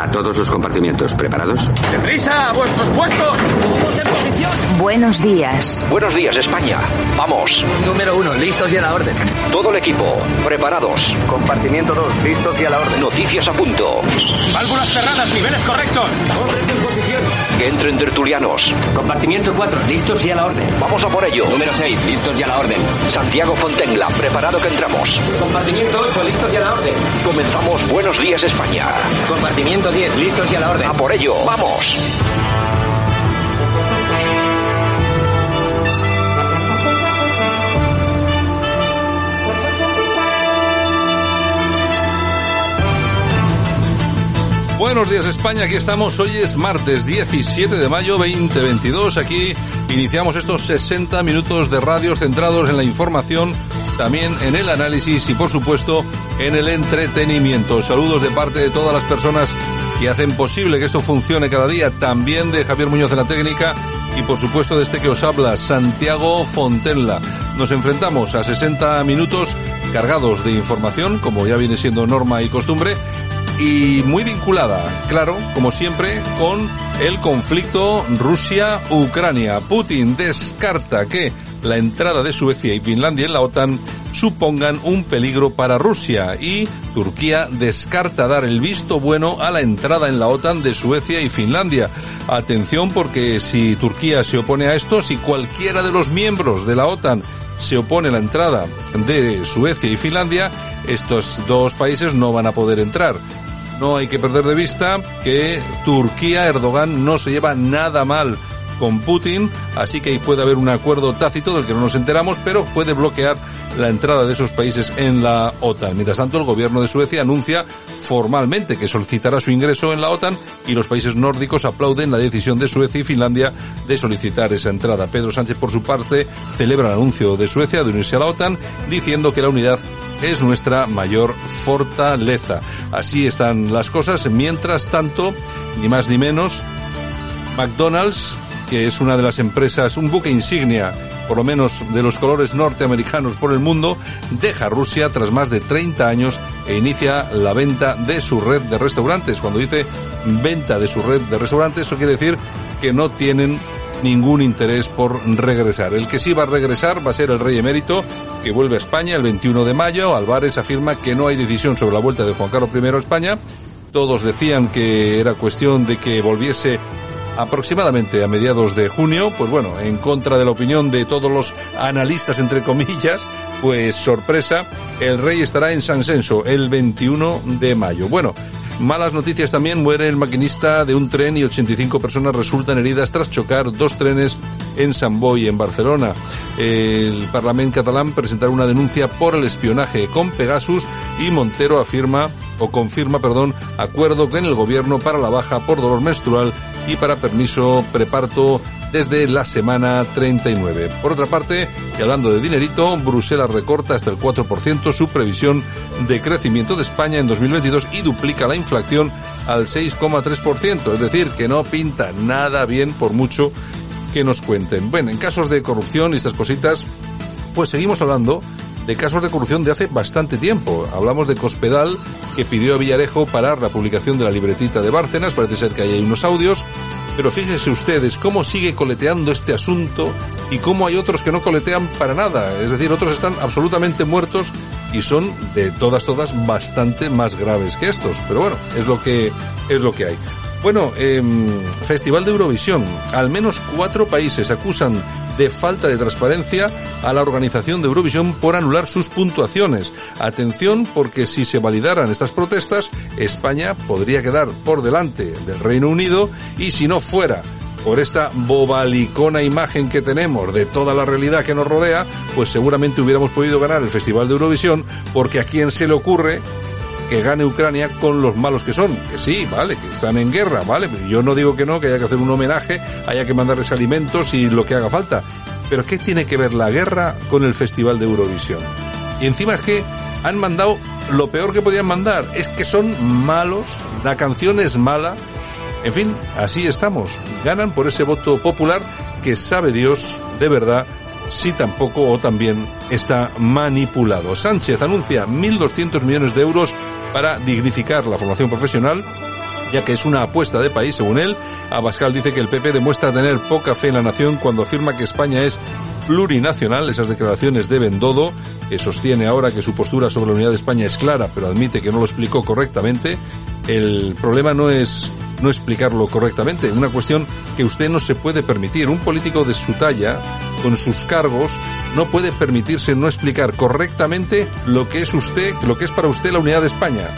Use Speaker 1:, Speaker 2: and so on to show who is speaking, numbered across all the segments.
Speaker 1: A todos los compartimientos, ¿preparados?
Speaker 2: ¡Deprisa! ¡A vuestros puestos!
Speaker 3: Buenos días.
Speaker 4: Buenos días, España. Vamos.
Speaker 5: Número uno, listos y a la orden.
Speaker 4: Todo el equipo, preparados.
Speaker 2: Compartimiento 2, listos y a la orden.
Speaker 4: Noticias a punto.
Speaker 2: Válvulas cerradas, niveles correctos. Hombres en posición.
Speaker 4: Que entren tertulianos.
Speaker 5: Compartimiento 4, listos y a la orden.
Speaker 4: Vamos a por ello.
Speaker 5: Número 6, listos y a la orden.
Speaker 4: Santiago Fontenla, preparado que entramos.
Speaker 5: Compartimiento 8, listos y a la orden.
Speaker 4: Comenzamos Buenos días, España.
Speaker 5: Compartimiento 10, listos y a la orden.
Speaker 4: A por ello, vamos.
Speaker 6: Buenos días España, aquí estamos, hoy es martes 17 de mayo 2022, aquí iniciamos estos 60 minutos de radio centrados en la información, también en el análisis y por supuesto en el entretenimiento. Saludos de parte de todas las personas que hacen posible que esto funcione cada día, también de Javier Muñoz de la técnica y por supuesto de este que os habla, Santiago Fontenla. Nos enfrentamos a 60 minutos cargados de información, como ya viene siendo norma y costumbre, y muy vinculada, claro, como siempre, con el conflicto Rusia-Ucrania. Putin descarta que la entrada de Suecia y Finlandia en la OTAN supongan un peligro para Rusia y Turquía descarta dar el visto bueno a la entrada en la OTAN de Suecia y Finlandia. Atención porque si Turquía se opone a esto, si cualquiera de los miembros de la OTAN se opone a la entrada de Suecia y Finlandia, estos dos países no van a poder entrar. No hay que perder de vista que Turquía, Erdogan, no se lleva nada mal con Putin, así que ahí puede haber un acuerdo tácito del que no nos enteramos, pero puede bloquear la entrada de esos países en la OTAN. Mientras tanto, el gobierno de Suecia anuncia formalmente que solicitará su ingreso en la OTAN y los países nórdicos aplauden la decisión de Suecia y Finlandia de solicitar esa entrada. Pedro Sánchez, por su parte, celebra el anuncio de Suecia de unirse a la OTAN, diciendo que la unidad es nuestra mayor fortaleza. Así están las cosas. Mientras tanto, ni más ni menos, McDonald's, que es una de las empresas, un buque insignia, por lo menos de los colores norteamericanos por el mundo, deja Rusia tras más de 30 años e inicia la venta de su red de restaurantes. Cuando dice venta de su red de restaurantes, eso quiere decir que no tienen ningún interés por regresar. El que sí va a regresar va a ser el rey emérito, que vuelve a España el 21 de mayo. Álvarez afirma que no hay decisión sobre la vuelta de Juan Carlos I a España. Todos decían que era cuestión de que volviese aproximadamente a mediados de junio, pues bueno, en contra de la opinión de todos los analistas, entre comillas, pues sorpresa, el rey estará en San Senso el 21 de mayo. Bueno, Malas noticias también, muere el maquinista de un tren y 85 personas resultan heridas tras chocar dos trenes en San Boi, en Barcelona. El Parlamento catalán presentará una denuncia por el espionaje con Pegasus y Montero afirma o confirma, perdón, acuerdo con el gobierno para la baja por dolor menstrual y para permiso preparto desde la semana 39. Por otra parte, y hablando de dinerito, Bruselas recorta hasta el 4% su previsión de crecimiento de España en 2022 y duplica la inflación al 6,3%, es decir, que no pinta nada bien por mucho que nos cuenten. Bueno, en casos de corrupción y estas cositas, pues seguimos hablando de casos de corrupción de hace bastante tiempo. Hablamos de Cospedal, que pidió a Villarejo parar la publicación de la libretita de Bárcenas, parece ser que hay unos audios, pero fíjense ustedes cómo sigue coleteando este asunto y cómo hay otros que no coletean para nada. Es decir, otros están absolutamente muertos y son de todas, todas bastante más graves que estos. Pero bueno, es lo que, es lo que hay. Bueno, eh, Festival de Eurovisión. Al menos cuatro países acusan de falta de transparencia a la organización de Eurovisión por anular sus puntuaciones. Atención porque si se validaran estas protestas, España podría quedar por delante del Reino Unido y si no fuera por esta bobalicona imagen que tenemos de toda la realidad que nos rodea, pues seguramente hubiéramos podido ganar el Festival de Eurovisión porque a quien se le ocurre que gane Ucrania con los malos que son. Que sí, vale, que están en guerra, vale. Yo no digo que no, que haya que hacer un homenaje, haya que mandarles alimentos y lo que haga falta. Pero ¿qué tiene que ver la guerra con el Festival de Eurovisión? Y encima es que han mandado lo peor que podían mandar. Es que son malos, la canción es mala. En fin, así estamos. Ganan por ese voto popular que sabe Dios, de verdad, si tampoco o también está manipulado. Sánchez anuncia 1.200 millones de euros para dignificar la formación profesional ya que es una apuesta de país, según él. Abascal dice que el PP demuestra tener poca fe en la nación cuando afirma que España es plurinacional. Esas declaraciones de Bendodo, que sostiene ahora que su postura sobre la unidad de España es clara, pero admite que no lo explicó correctamente. El problema no es no explicarlo correctamente, una cuestión que usted no se puede permitir. Un político de su talla, con sus cargos, no puede permitirse no explicar correctamente lo que es usted, lo que es para usted la unidad de España.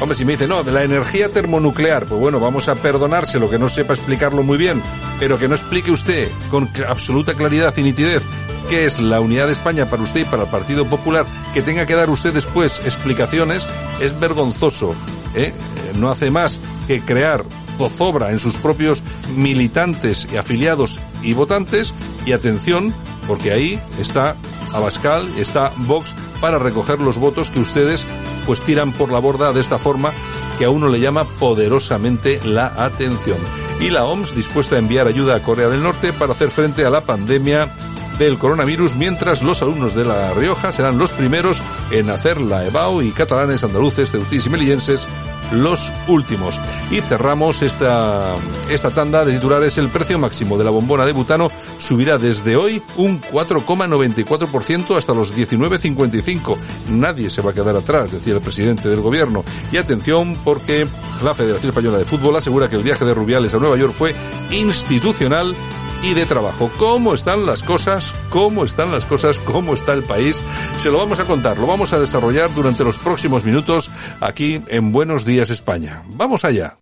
Speaker 6: Hombre, si me dice, no, de la energía termonuclear, pues bueno, vamos a perdonarse lo que no sepa explicarlo muy bien, pero que no explique usted con absoluta claridad y nitidez qué es la unidad de España para usted y para el Partido Popular, que tenga que dar usted después explicaciones, es vergonzoso. ¿eh? No hace más que crear zozobra en sus propios militantes y afiliados y votantes y atención porque ahí está Abascal, está Vox para recoger los votos que ustedes pues tiran por la borda de esta forma que a uno le llama poderosamente la atención. Y la OMS dispuesta a enviar ayuda a Corea del Norte para hacer frente a la pandemia del coronavirus, mientras los alumnos de La Rioja serán los primeros en hacer la EBAU y catalanes, andaluces, ceutís y melillenses los últimos. Y cerramos esta, esta tanda de titulares. El precio máximo de la bombona de butano subirá desde hoy un 4,94% hasta los 19,55. Nadie se va a quedar atrás, decía el presidente del gobierno. Y atención porque la Federación Española de Fútbol asegura que el viaje de Rubiales a Nueva York fue institucional y de trabajo. ¿Cómo están las cosas? ¿Cómo están las cosas? ¿Cómo está el país? Se lo vamos a contar, lo vamos a desarrollar durante los próximos minutos aquí en Buenos Días España. Vamos allá.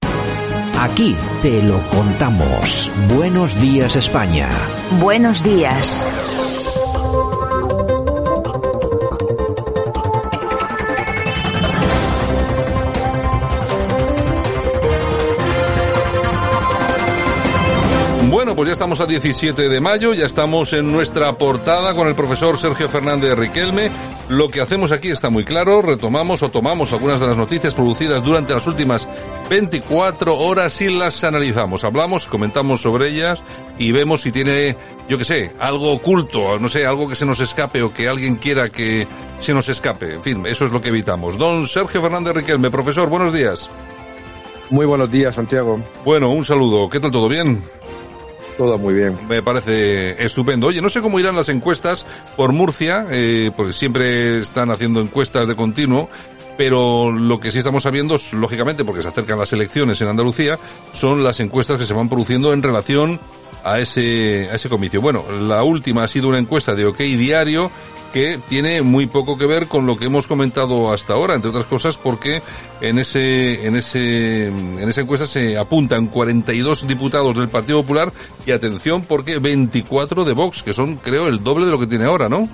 Speaker 3: Aquí te lo contamos. Buenos días España.
Speaker 7: Buenos días.
Speaker 6: Pues ya estamos a 17 de mayo, ya estamos en nuestra portada con el profesor Sergio Fernández Riquelme. Lo que hacemos aquí está muy claro, retomamos o tomamos algunas de las noticias producidas durante las últimas 24 horas y las analizamos. Hablamos, comentamos sobre ellas y vemos si tiene, yo qué sé, algo oculto, no sé, algo que se nos escape o que alguien quiera que se nos escape. En fin, eso es lo que evitamos. Don Sergio Fernández Riquelme, profesor, buenos días.
Speaker 8: Muy buenos días, Santiago.
Speaker 6: Bueno, un saludo. ¿Qué tal todo bien?
Speaker 8: Todo muy bien.
Speaker 6: Me parece estupendo. Oye, no sé cómo irán las encuestas por Murcia, eh, porque siempre están haciendo encuestas de continuo, pero lo que sí estamos sabiendo, lógicamente, porque se acercan las elecciones en Andalucía, son las encuestas que se van produciendo en relación a ese, a ese comicio. Bueno, la última ha sido una encuesta de OK Diario que tiene muy poco que ver con lo que hemos comentado hasta ahora, entre otras cosas porque en ese, en ese, en esa encuesta se apuntan 42 diputados del Partido Popular y atención porque 24 de Vox, que son creo el doble de lo que tiene ahora, ¿no?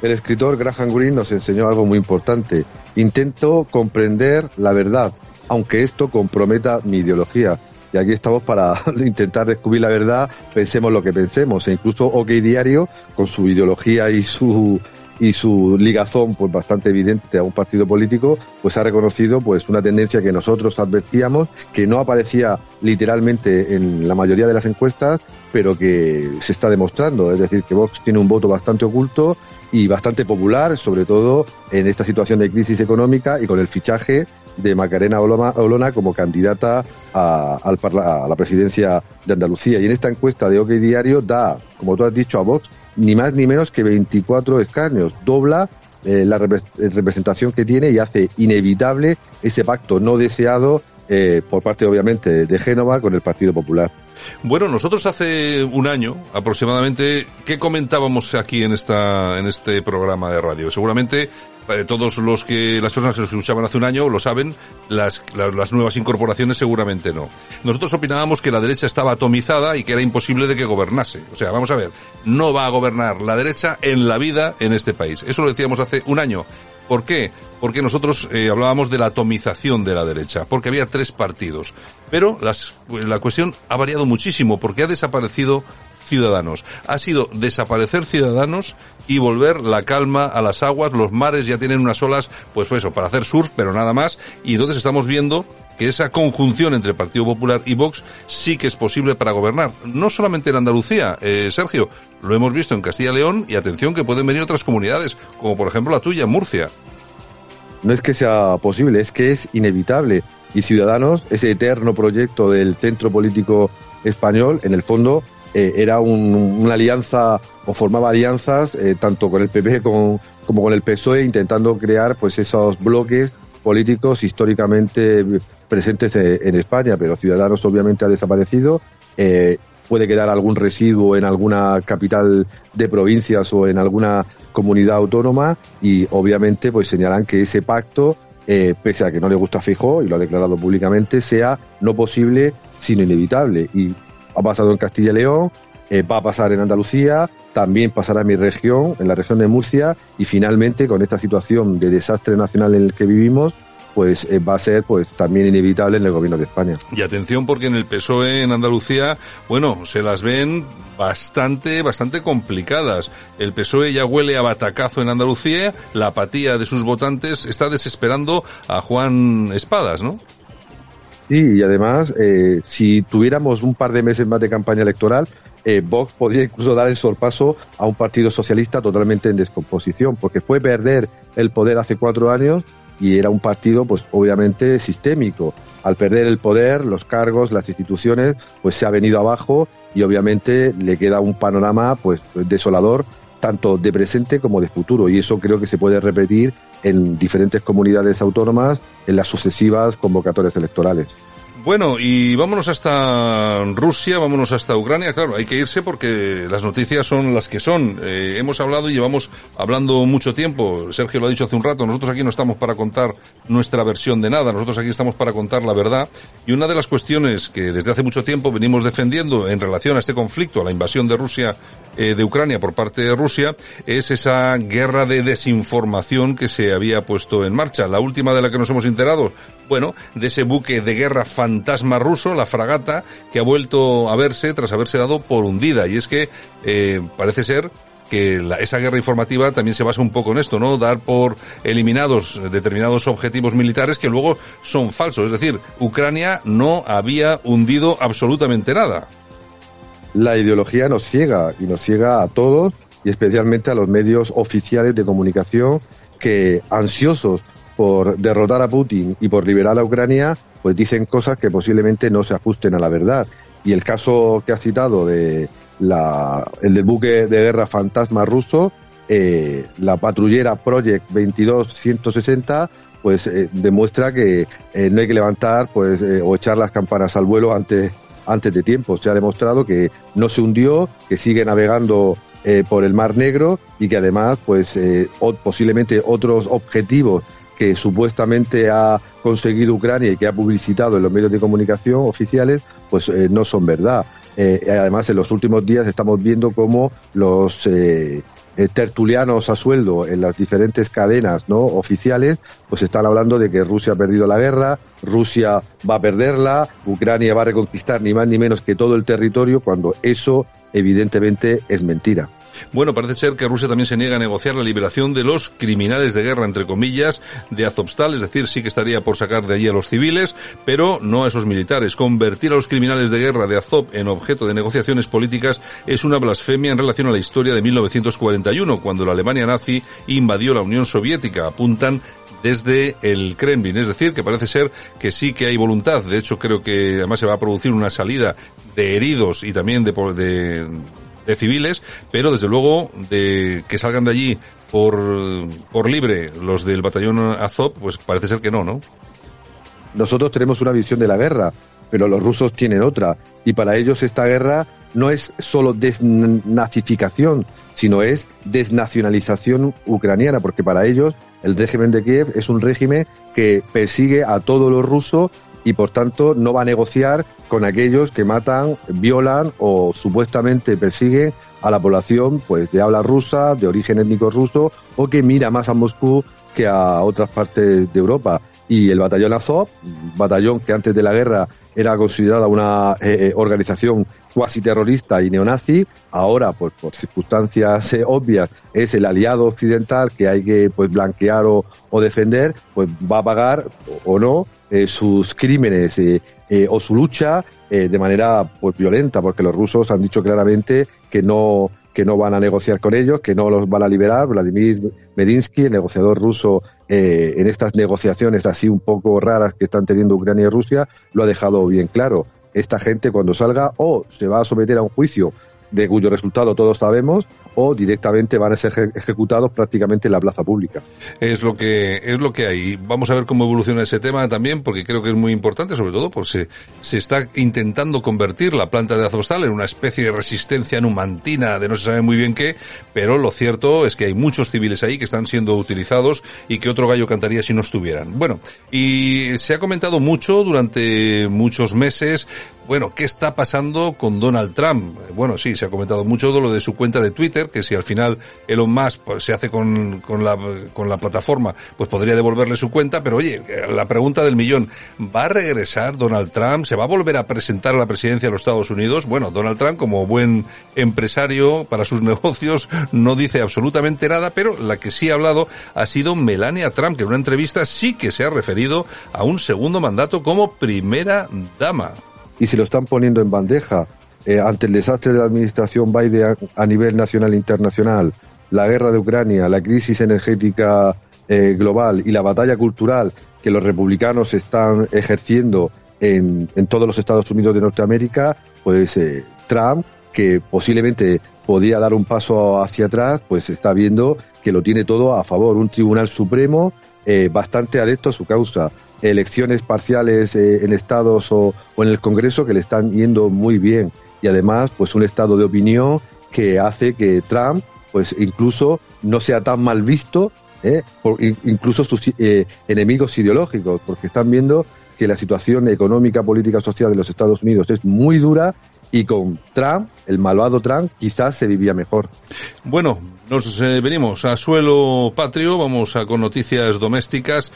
Speaker 8: El escritor Graham Greene nos enseñó algo muy importante. Intento comprender la verdad, aunque esto comprometa mi ideología y aquí estamos para intentar descubrir la verdad, pensemos lo que pensemos, e incluso OK Diario, con su ideología y su y su ligazón pues bastante evidente a un partido político, pues ha reconocido pues una tendencia que nosotros advertíamos, que no aparecía literalmente en la mayoría de las encuestas, pero que se está demostrando, es decir, que Vox tiene un voto bastante oculto y bastante popular, sobre todo en esta situación de crisis económica y con el fichaje de Macarena Olona como candidata a, a, la presidencia de Andalucía. Y en esta encuesta de OK Diario da, como tú has dicho, a Vox ni más ni menos que 24 escaños. Dobla eh, la representación que tiene y hace inevitable ese pacto no deseado eh, por parte, obviamente, de Génova con el Partido Popular.
Speaker 6: Bueno, nosotros hace un año aproximadamente, ¿qué comentábamos aquí en esta en este programa de radio? Seguramente eh, todos los que las personas que nos escuchaban hace un año lo saben, las, las, las, nuevas incorporaciones seguramente no. Nosotros opinábamos que la derecha estaba atomizada y que era imposible de que gobernase. O sea, vamos a ver, no va a gobernar la derecha en la vida en este país. Eso lo decíamos hace un año. ¿Por qué? Porque nosotros eh, hablábamos de la atomización de la derecha, porque había tres partidos. Pero las, la cuestión ha variado muchísimo, porque ha desaparecido Ciudadanos. Ha sido desaparecer Ciudadanos y volver la calma a las aguas. Los mares ya tienen unas olas, pues, pues eso, para hacer surf, pero nada más. Y entonces estamos viendo que esa conjunción entre Partido Popular y Vox sí que es posible para gobernar. No solamente en Andalucía, eh, Sergio, lo hemos visto en Castilla y León y atención que pueden venir otras comunidades, como por ejemplo la tuya, Murcia.
Speaker 8: no es que sea posible, es que es inevitable. Y Ciudadanos, ese eterno proyecto del centro político español, en el fondo eh, era una alianza o formaba alianzas eh, tanto con el PP como, como con el PSOE, intentando crear pues esos bloques políticos históricamente presentes en España, pero Ciudadanos obviamente ha desaparecido. Eh, puede quedar algún residuo en alguna capital de provincias o en alguna comunidad autónoma y obviamente pues señalan que ese pacto, pese a que no le gusta Fijo y lo ha declarado públicamente, sea no posible sino inevitable. Y ha pasado en Castilla y León, eh, va a pasar en Andalucía, también pasará en mi región, en la región de Murcia y finalmente con esta situación de desastre nacional en el que vivimos, pues eh, va a ser pues también inevitable en el gobierno de España.
Speaker 6: Y atención porque en el PSOE en Andalucía, bueno, se las ven bastante, bastante complicadas. El PSOE ya huele a batacazo en Andalucía, la apatía de sus votantes está desesperando a Juan Espadas, ¿no?
Speaker 8: Sí, y además, eh, si tuviéramos un par de meses más de campaña electoral, eh, Vox podría incluso dar el sorpaso a un partido socialista totalmente en descomposición, porque fue perder el poder hace cuatro años y era un partido, pues obviamente sistémico. Al perder el poder, los cargos, las instituciones, pues se ha venido abajo y obviamente le queda un panorama, pues desolador, tanto de presente como de futuro. Y eso creo que se puede repetir en diferentes comunidades autónomas en las sucesivas convocatorias electorales.
Speaker 6: Bueno, y vámonos hasta Rusia, vámonos hasta Ucrania. Claro, hay que irse porque las noticias son las que son. Eh, hemos hablado y llevamos hablando mucho tiempo. Sergio lo ha dicho hace un rato. Nosotros aquí no estamos para contar nuestra versión de nada. Nosotros aquí estamos para contar la verdad. Y una de las cuestiones que desde hace mucho tiempo venimos defendiendo en relación a este conflicto, a la invasión de Rusia eh, de Ucrania por parte de Rusia, es esa guerra de desinformación que se había puesto en marcha. La última de la que nos hemos enterado, bueno, de ese buque de guerra fantasma ruso, la fragata, que ha vuelto a verse tras haberse dado por hundida. Y es que eh, parece ser que la, esa guerra informativa también se basa un poco en esto, ¿no? Dar por eliminados determinados objetivos militares que luego son falsos. Es decir, Ucrania no había hundido absolutamente nada.
Speaker 8: La ideología nos ciega y nos ciega a todos y especialmente a los medios oficiales de comunicación que ansiosos por derrotar a Putin y por liberar a Ucrania, pues dicen cosas que posiblemente no se ajusten a la verdad. Y el caso que ha citado de la, el del buque de guerra fantasma ruso, eh, la patrullera Project 22160, pues eh, demuestra que eh, no hay que levantar pues o echar las campanas al vuelo antes antes de tiempo. Se ha demostrado que no se hundió, que sigue navegando por el Mar Negro y que además, pues posiblemente otros objetivos que supuestamente ha conseguido Ucrania y que ha publicitado en los medios de comunicación oficiales, pues eh, no son verdad. Eh, además, en los últimos días estamos viendo cómo los eh, tertulianos a sueldo en las diferentes cadenas no oficiales, pues están hablando de que Rusia ha perdido la guerra, Rusia va a perderla, Ucrania va a reconquistar ni más ni menos que todo el territorio, cuando eso evidentemente es mentira.
Speaker 6: Bueno, parece ser que Rusia también se niega a negociar la liberación de los criminales de guerra, entre comillas, de Azovstal, es decir, sí que estaría por sacar de allí a los civiles, pero no a esos militares. Convertir a los criminales de guerra de Azov en objeto de negociaciones políticas es una blasfemia en relación a la historia de 1941, cuando la Alemania nazi invadió la Unión Soviética. Apuntan desde el Kremlin. Es decir, que parece ser que sí que hay voluntad. De hecho, creo que además se va a producir una salida de heridos y también de, de, de civiles, pero desde luego de que salgan de allí por, por libre los del batallón Azov, pues parece ser que no, ¿no?
Speaker 8: Nosotros tenemos una visión de la guerra, pero los rusos tienen otra. Y para ellos esta guerra no es solo desnazificación, sino es desnacionalización ucraniana, porque para ellos el régimen de Kiev es un régimen que persigue a todos los rusos y por tanto no va a negociar con aquellos que matan, violan o supuestamente persiguen a la población pues de habla rusa, de origen étnico ruso o que mira más a Moscú que a otras partes de Europa. Y el batallón Azov, batallón que antes de la guerra era considerada una eh, organización cuasi terrorista y neonazi, ahora pues por circunstancias eh, obvias es el aliado occidental que hay que pues blanquear o, defender, pues va a pagar o no eh, sus crímenes eh, eh, o su lucha de manera pues violenta, porque los rusos han dicho claramente que no que no van a negociar con ellos, que no los van a liberar. Vladimir Medinsky, el negociador ruso en estas negociaciones así un poco raras que están teniendo Ucrania y Rusia, lo ha dejado bien claro. Esta gente cuando salga o se va a someter a un juicio de cuyo resultado todos sabemos, o directamente van a ser ejecutados prácticamente en la plaza pública.
Speaker 6: Es lo que es lo que hay. Vamos a ver cómo evoluciona ese tema también, porque creo que es muy importante, sobre todo porque se, se está intentando convertir la planta de Azostal en una especie de resistencia numantina de no se sabe muy bien qué, pero lo cierto es que hay muchos civiles ahí que están siendo utilizados y que otro gallo cantaría si no estuvieran. Bueno, y se ha comentado mucho durante muchos meses bueno, ¿qué está pasando con Donald Trump? Bueno, sí, se ha comentado mucho de lo de su cuenta de Twitter, que si al final Elon Musk pues, se hace con, la, con la plataforma, pues podría devolverle su cuenta, pero oye, la pregunta del millón, ¿va a regresar Donald Trump? ¿Se va a volver a presentar a la presidencia de los Estados Unidos? Bueno, Donald Trump, como buen empresario para sus negocios, no dice absolutamente nada, pero la que sí ha hablado ha sido Melania Trump, que en una entrevista sí que se ha referido a un segundo mandato como primera dama
Speaker 8: y se lo están poniendo en bandeja eh, ante el desastre de la administración Biden a, nivel nacional e internacional, la guerra de Ucrania, la crisis energética eh, global y la batalla cultural que los republicanos están ejerciendo en, en todos los Estados Unidos de Norteamérica, pues eh, Trump, que posiblemente podía dar un paso hacia atrás, pues está viendo que lo tiene todo a favor. Un tribunal supremo bastante adepto a su causa elecciones parciales eh, en estados o, en el Congreso que le están yendo muy bien y además pues un estado de opinión que hace que Trump pues incluso no sea tan mal visto eh, incluso sus eh, enemigos ideológicos porque están viendo que la situación económica, política, social de los Estados Unidos es muy dura y con Trump, el malvado Trump, quizás se vivía mejor.
Speaker 6: Bueno, nos eh, venimos a suelo patrio, vamos a con noticias domésticas.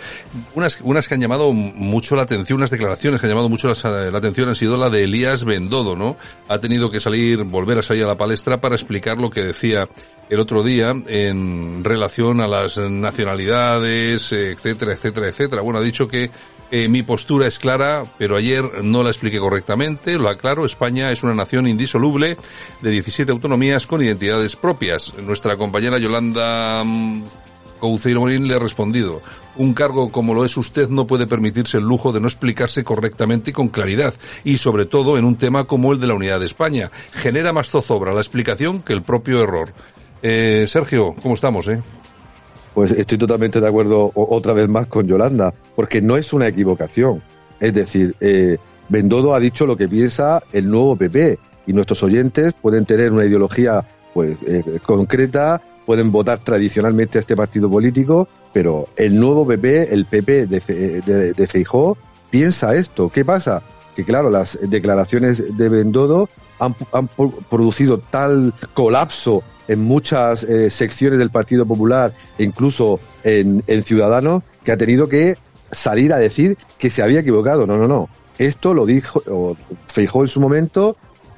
Speaker 6: Unas, unas que han llamado mucho la atención, unas declaraciones que han llamado mucho la, la, atención han sido la de Elías Bendodo, ¿no? Ha tenido que salir, volver a salir a la palestra para explicar lo que decía el otro día en relación a las nacionalidades, etcétera, etcétera, etcétera. Bueno, ha dicho que eh, mi postura es clara, pero ayer no la expliqué correctamente. Lo aclaro, España es una nación indisoluble de 17 autonomías con identidades propias. Nuestra compañera Yolanda mm, Couceiro Morín le ha respondido, un cargo como lo es usted no puede permitirse el lujo de no explicarse correctamente y con claridad, y sobre todo en un tema como el de la unidad de España. Genera más zozobra la explicación que el propio error. Eh, Sergio, ¿cómo estamos, eh?
Speaker 8: Pues estoy totalmente de acuerdo otra vez más con Yolanda, porque no es una equivocación. Es decir, eh, Bendodo ha dicho lo que piensa el nuevo PP y nuestros oyentes pueden tener una ideología pues eh, concreta, pueden votar tradicionalmente a este partido político, pero el nuevo PP, el PP de, de, de Feijó, piensa esto. ¿Qué pasa? Que claro, las declaraciones de Bendodo han, han producido tal colapso en muchas eh, secciones del Partido Popular e incluso en, Ciudadanos que ha tenido que salir a decir que se había equivocado. No, no, no. Esto lo dijo, Feijó en su momento,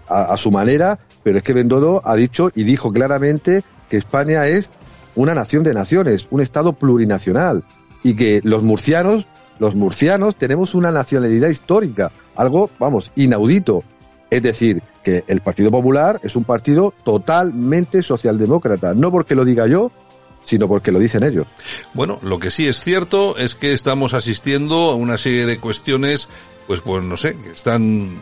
Speaker 8: a, su manera, pero es que Bendodo ha dicho y dijo claramente que España es una nación de naciones, un Estado plurinacional, y que los murcianos, los murcianos tenemos una nacionalidad histórica, algo, vamos, inaudito. Es decir, que el Partido Popular es un partido totalmente socialdemócrata, no porque lo diga yo, sino porque lo dicen ellos.
Speaker 6: Bueno, lo que sí es cierto es que estamos asistiendo a una serie de cuestiones, pues, pues no sé, que están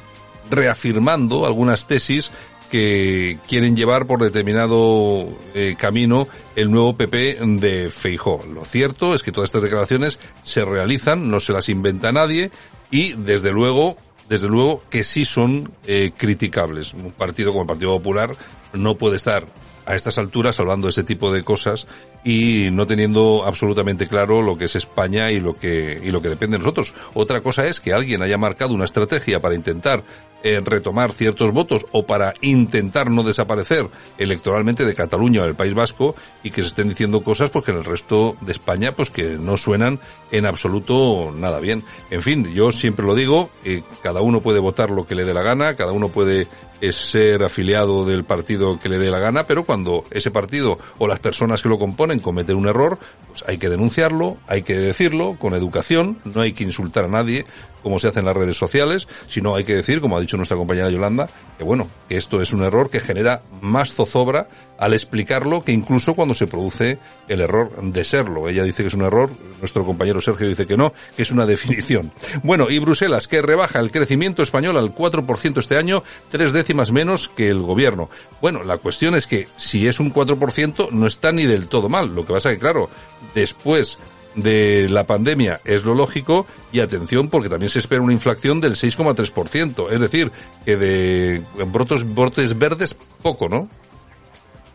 Speaker 6: reafirmando algunas tesis que quieren llevar por determinado eh, camino el nuevo PP de Feijó. Lo cierto es que todas estas declaraciones se realizan, no se las inventa nadie y desde luego desde luego que sí son eh, criticables. Un partido como el Partido Popular no puede estar a estas alturas hablando de este tipo de cosas y no teniendo absolutamente claro lo que es España y lo que y lo que depende de nosotros. Otra cosa es que alguien haya marcado una estrategia para intentar eh, retomar ciertos votos o para intentar no desaparecer electoralmente de Cataluña o del País Vasco y que se estén diciendo cosas pues que en el resto de España pues que no suenan en absoluto nada bien. En fin, yo siempre lo digo, eh, cada uno puede votar lo que le dé la gana, cada uno puede es ser afiliado del partido que le dé la gana, pero cuando ese partido o las personas que lo componen cometen un error, pues hay que denunciarlo, hay que decirlo con educación, no hay que insultar a nadie, como se hace en las redes sociales, sino hay que decir, como ha dicho nuestra compañera Yolanda, que bueno, que esto es un error que genera más zozobra al explicarlo que incluso cuando se produce el error de serlo. Ella dice que es un error, nuestro compañero Sergio dice que no, que es una definición. Bueno, y Bruselas, que rebaja el crecimiento español al 4% este año, tres décimas menos que el gobierno. Bueno, la cuestión es que si es un 4% no está ni del todo mal. Lo que pasa que, claro, después de la pandemia es lo lógico y atención porque también se espera una inflación del 6,3%. Es decir, que de brotos, brotes verdes poco, ¿no?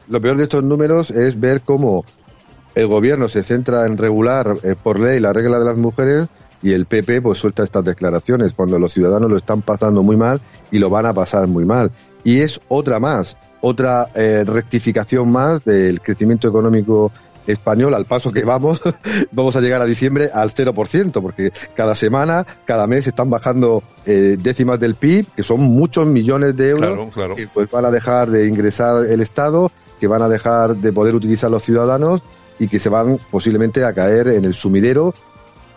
Speaker 8: Lo peor de estos números es ver cómo el gobierno se centra en regular eh, por ley la regla de las mujeres y el PP pues suelta estas declaraciones cuando los ciudadanos lo están pasando muy mal y lo van a pasar muy mal. Y es otra más, otra eh, rectificación más del crecimiento económico español, al paso que vamos, vamos a llegar a diciembre al 0%, porque cada semana, cada mes están bajando eh, décimas del PIB, que son muchos millones de euros, que pues van a dejar de ingresar el Estado, que van a dejar de poder utilizar los ciudadanos y que se van posiblemente a caer en el sumidero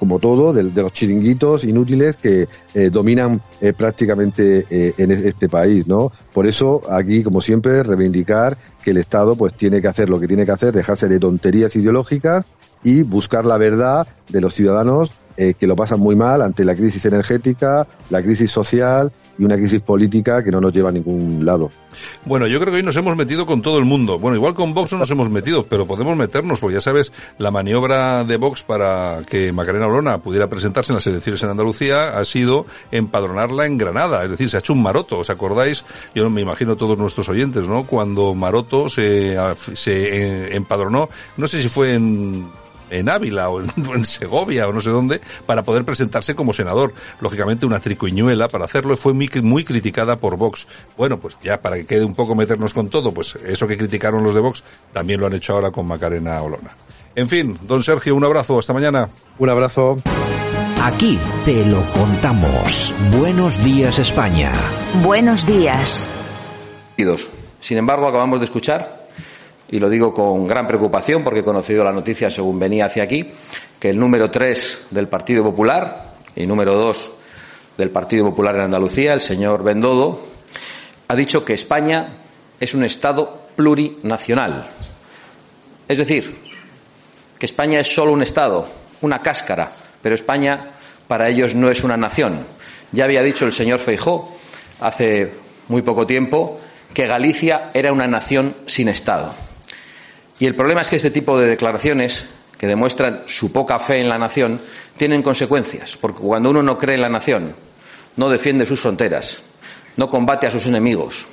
Speaker 8: como todo, de, los chiringuitos inútiles que eh, dominan eh, prácticamente eh, en este país, ¿no? Por eso, aquí, como siempre, reivindicar que el Estado pues tiene que hacer lo que tiene que hacer, dejarse de tonterías ideológicas y buscar la verdad de los ciudadanos que lo pasan muy mal ante la crisis energética, la crisis social y una crisis política que no nos lleva a ningún lado.
Speaker 6: Bueno, yo creo que hoy nos hemos metido con todo el mundo. Bueno, igual con Vox no nos hemos metido, pero podemos meternos, porque ya sabes, la maniobra de Vox para que Macarena Olona pudiera presentarse en las elecciones en Andalucía ha sido empadronarla en Granada. Es decir, se ha hecho un maroto. ¿Os acordáis? Yo me imagino todos nuestros oyentes, ¿no? Cuando Maroto se, se eh, empadronó, no sé si fue en en Ávila o en, Segovia o no sé dónde para poder presentarse como senador. Lógicamente una tricuñuela para hacerlo fue muy, muy criticada por Vox. Bueno, pues ya para que quede un poco meternos con todo, pues eso que criticaron los de Vox también lo han hecho ahora con Macarena Olona. En fin, don Sergio, un abrazo, hasta mañana.
Speaker 8: Un abrazo.
Speaker 3: Aquí te lo contamos. Buenos días España.
Speaker 7: Buenos días.
Speaker 5: Sin embargo, acabamos de escuchar y lo digo con gran preocupación porque he conocido la noticia según venía hacia aquí, que el número tres del Partido Popular y número dos del Partido Popular en Andalucía, el señor Bendodo, ha dicho que España es un Estado plurinacional. Es decir, que España es solo un Estado, una cáscara, pero España para ellos no es una nación. Ya había dicho el señor Feijó hace muy poco tiempo que Galicia era una nación sin Estado. Y el problema es que este tipo de declaraciones, que demuestran su poca fe en la nación, tienen consecuencias, porque cuando uno no cree en la nación, no defiende sus fronteras, no combate a sus enemigos,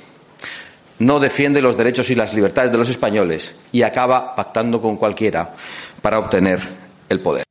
Speaker 5: no defiende los derechos y las libertades de los españoles y acaba pactando con cualquiera para obtener el poder.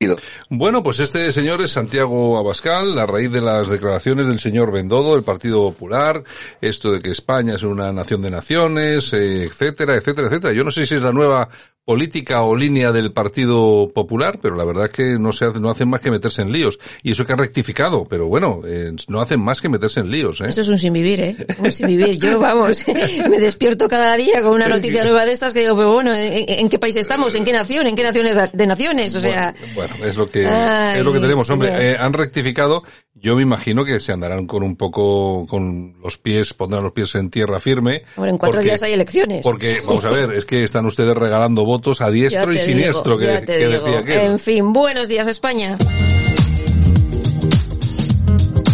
Speaker 6: Bueno, pues este señor es Santiago Abascal, a raíz de las declaraciones del señor Bendodo, del Partido Popular, esto de que España es una nación de naciones, eh, etcétera, etcétera, etcétera. Yo no sé si es la nueva política o línea del Partido Popular, pero la verdad es que no se hace, no hacen más que meterse en líos. Y eso que han rectificado, pero bueno, eh, no hacen más que meterse en líos. ¿eh?
Speaker 9: Eso es un sin vivir, ¿eh? Un sin vivir. Yo, vamos, me despierto cada día con una noticia nueva de estas que digo, pero bueno, ¿en, qué país estamos? ¿En qué nación? ¿En qué naciones de naciones? O sea...
Speaker 6: Bueno, es lo que, es lo que tenemos. Hombre, eh, han rectificado yo me imagino que se andarán con un poco, con los pies, pondrán los pies en tierra firme.
Speaker 9: Bueno, en cuatro días hay elecciones.
Speaker 6: Porque, vamos a ver, es que están ustedes regalando votos a diestro y siniestro, que, decía que.
Speaker 9: En fin, buenos días España.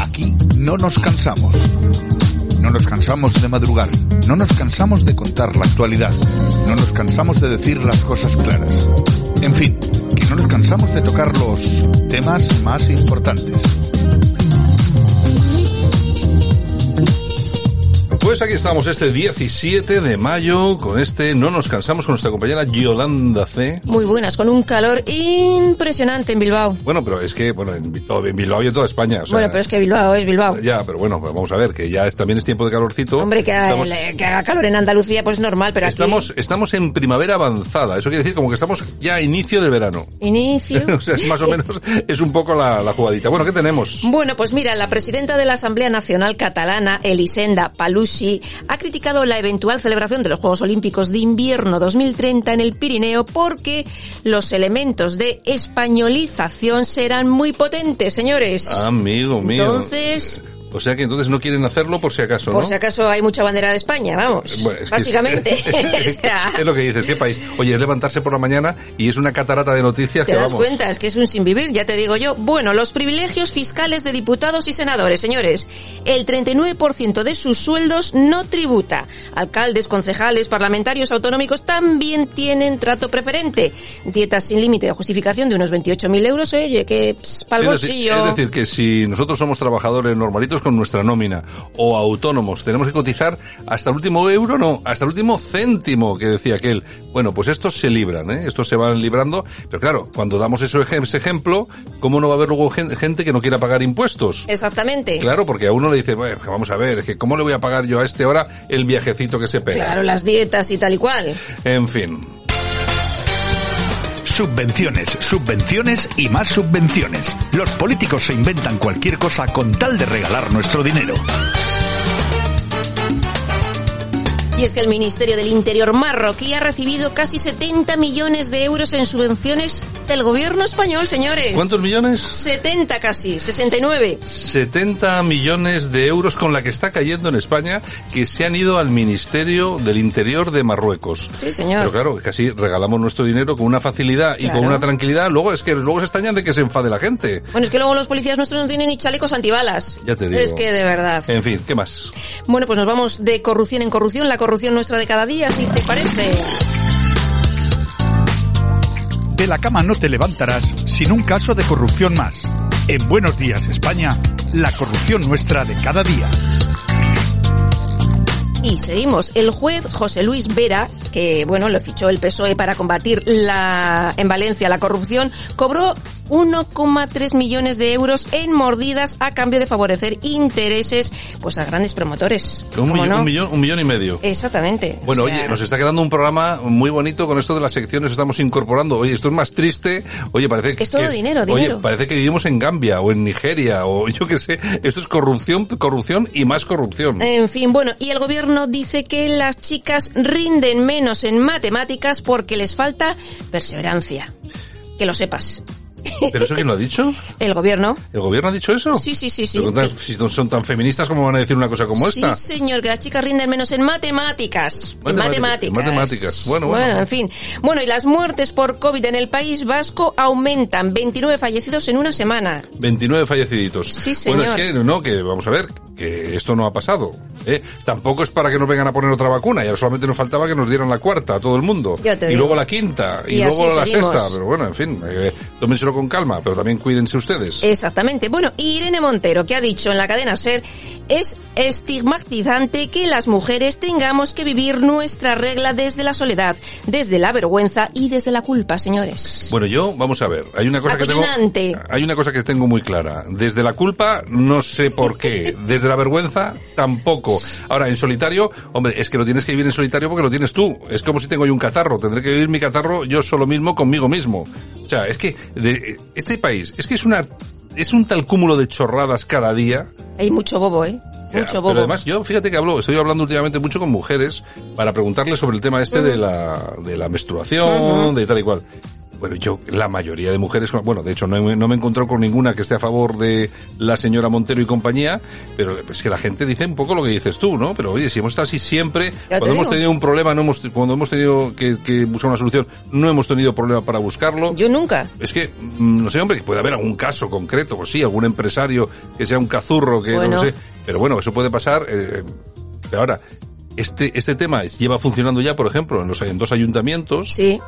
Speaker 10: Aquí no nos cansamos. No nos cansamos de madrugar. No nos cansamos de contar la actualidad. No nos cansamos de decir las cosas claras. En fin, que no nos cansamos de tocar los temas más importantes.
Speaker 6: Pues aquí estamos este 17 de mayo con este No nos cansamos con nuestra compañera Yolanda C.
Speaker 9: Muy buenas, con un calor impresionante en Bilbao.
Speaker 6: Bueno, pero es que, bueno, en, Bilbao y en toda España.
Speaker 9: bueno, pero es que Bilbao es Bilbao.
Speaker 6: Ya, pero bueno, vamos a ver, que ya es, también es tiempo de calorcito.
Speaker 9: Hombre, que, haga calor en Andalucía, pues normal, pero
Speaker 6: estamos,
Speaker 9: aquí...
Speaker 6: Estamos en primavera avanzada, eso quiere decir como que estamos ya a inicio del verano.
Speaker 9: Inicio.
Speaker 6: o sea, es más o menos, es un poco la, la jugadita. Bueno, ¿qué tenemos?
Speaker 9: Bueno, pues mira, la presidenta de la Asamblea Nacional Catalana, Elisenda Palusi, sí, ha criticado la eventual celebración de los Juegos Olímpicos de Invierno 2030 en el Pirineo porque los elementos de españolización serán muy potentes, señores.
Speaker 6: Amigo mío.
Speaker 9: Entonces,
Speaker 6: O sea que entonces no quieren hacerlo por si acaso, ¿no?
Speaker 9: por si acaso hay mucha bandera de España, vamos.
Speaker 6: Bueno, es que-
Speaker 9: básicamente. O sea,
Speaker 6: es lo que dices, ¿qué país? Oye, es levantarse por la mañana y es una catarata de noticias
Speaker 9: ¿Te
Speaker 6: que
Speaker 9: das
Speaker 6: vamos.
Speaker 9: cuenta? Es que es un sin vivir, ya te digo yo. Bueno, los privilegios fiscales de diputados y senadores, señores. El 39% de sus sueldos no tributa. Alcaldes, concejales, parlamentarios autonómicos también tienen trato preferente. Dietas sin límite de justificación de unos 28.000 euros, oye, que para el bolsillo.
Speaker 6: es decir, que si nosotros somos trabajadores normalitos con nuestra nómina o autónomos, tenemos que cotizar hasta el último euro, no, hasta el último céntimo que decía aquel. Bueno, pues estos se libran, ¿eh? Estos se van librando, pero claro, cuando damos ese, ej- ese ejemplo, ¿cómo no va a haber luego gen- gente que no quiera pagar impuestos?
Speaker 9: Exactamente.
Speaker 6: Claro, porque a uno le dice, bueno, vamos a ver, es que ¿cómo le voy a pagar yo a este ahora el viajecito que se pega?
Speaker 9: Claro, las dietas y tal y cual.
Speaker 6: En fin.
Speaker 10: Subvenciones, subvenciones y más subvenciones. Los políticos se inventan cualquier cosa con tal de regalar nuestro dinero.
Speaker 9: Y es que el Ministerio del Interior marroquí ha recibido casi 70 millones de euros en subvenciones del gobierno español, señores.
Speaker 6: ¿Cuántos millones?
Speaker 9: 70 casi, 69.
Speaker 6: 70 millones de euros con la que está cayendo en España que se han ido al Ministerio del Interior de Marruecos.
Speaker 9: Sí, señor.
Speaker 6: Pero claro, casi regalamos nuestro dinero con una facilidad y con una tranquilidad. Luego es que luego se extrañan de que se enfade la gente.
Speaker 9: Bueno, es que luego los policías nuestros no tienen ni chalecos antibalas.
Speaker 6: Ya te digo.
Speaker 9: Es que de verdad.
Speaker 6: En fin, ¿qué más?
Speaker 9: Bueno, pues nos vamos de corrupción en corrupción, la corrupción nuestra de cada día, si te parece.
Speaker 10: De la cama no te levantarás sin un caso de corrupción más. En Buenos Días España, la corrupción nuestra de cada día.
Speaker 9: Y seguimos. El juez José Luis Vera, que bueno, lo fichó el PSOE para combatir la, en Valencia la corrupción, cobró 1,3 millones de euros en mordidas a cambio de favorecer intereses pues a grandes promotores.
Speaker 6: Un
Speaker 9: ¿Cómo
Speaker 6: millón,
Speaker 9: no?
Speaker 6: un millón, un millón y medio.
Speaker 9: Exactamente.
Speaker 6: Bueno,
Speaker 9: O sea,
Speaker 6: oye, nos está quedando un programa muy bonito con esto de las secciones que estamos incorporando. Oye, esto es más triste. Oye, parece que...
Speaker 9: Es todo dinero,
Speaker 6: oye,
Speaker 9: dinero.
Speaker 6: parece que vivimos en Gambia o en Nigeria o yo qué sé. Esto es corrupción, corrupción y más corrupción.
Speaker 9: En fin, bueno, y el gobierno dice que las chicas rinden menos en matemáticas porque les falta perseverancia. Que lo sepas.
Speaker 6: ¿Pero eso quién lo ha dicho?
Speaker 9: El gobierno.
Speaker 6: ¿El gobierno ha dicho eso?
Speaker 9: Sí, sí, sí, sí.
Speaker 6: Si son tan feministas, ¿cómo van a decir una cosa como esta?
Speaker 9: Sí, señor, que las chicas rinden menos en matemáticas. En
Speaker 6: Matemáticas,
Speaker 9: matemáticas.
Speaker 6: en matemáticas. Bueno, bueno.
Speaker 9: en fin. Bueno, y las muertes por COVID en el País Vasco aumentan. 29 fallecidos en una semana.
Speaker 6: 29 falleciditos.
Speaker 9: Sí,
Speaker 6: Bueno, es
Speaker 9: señor.
Speaker 6: que, no, que vamos a ver, que esto no ha pasado. ¿eh? Tampoco es para que nos vengan a poner otra vacuna, ya solamente nos faltaba que nos dieran la cuarta a todo el mundo. Y luego la quinta, y, luego la
Speaker 9: seguimos.
Speaker 6: sexta. Pero bueno, en fin, eh, tómenselo con calma, pero también cuídense ustedes.
Speaker 9: Exactamente. Bueno, y Irene Montero, que ha dicho en la cadena SER, es estigmatizante que las mujeres tengamos que vivir nuestra regla desde la soledad, desde la vergüenza y desde la culpa, señores.
Speaker 6: Bueno, yo, vamos a ver, hay una cosa que tengo, hay una cosa que tengo muy clara. Desde la culpa, no sé por qué. Desde la vergüenza, tampoco. Ahora, en solitario, hombre, es que lo tienes que vivir en solitario porque lo tienes tú. Es como si tengo yo un catarro. Tendré que vivir mi catarro yo solo mismo conmigo mismo. O sea, es que, de, este país, es que es una, es un tal cúmulo de chorradas cada día.
Speaker 9: Hay mucho bobo, ¿eh?
Speaker 6: Ya,
Speaker 9: Mucho bobo.
Speaker 6: Pero además, yo fíjate que hablo, estoy hablando últimamente mucho con mujeres para preguntarles sobre el tema este de la, de la menstruación, de tal y cual. Bueno, yo, la mayoría de mujeres, bueno, de hecho no, no me he encontrado con ninguna que esté a favor de la señora Montero y compañía, pero es que la gente dice un poco lo que dices tú, ¿no? Pero oye, si hemos estado así siempre,
Speaker 9: Ya te
Speaker 6: cuando hemos tenido un problema, no hemos, cuando hemos tenido que, que buscar una solución, no hemos tenido problema para buscarlo.
Speaker 9: Yo nunca.
Speaker 6: Es que, mm, no sé, hombre, que puede haber algún caso concreto, pues sí, algún empresario que sea un cazurro, que
Speaker 9: Bueno.
Speaker 6: no sé, pero bueno, eso puede pasar. eh, pero ahora, este, este tema lleva funcionando ya, por ejemplo, en, los, en dos ayuntamientos,
Speaker 9: Sí.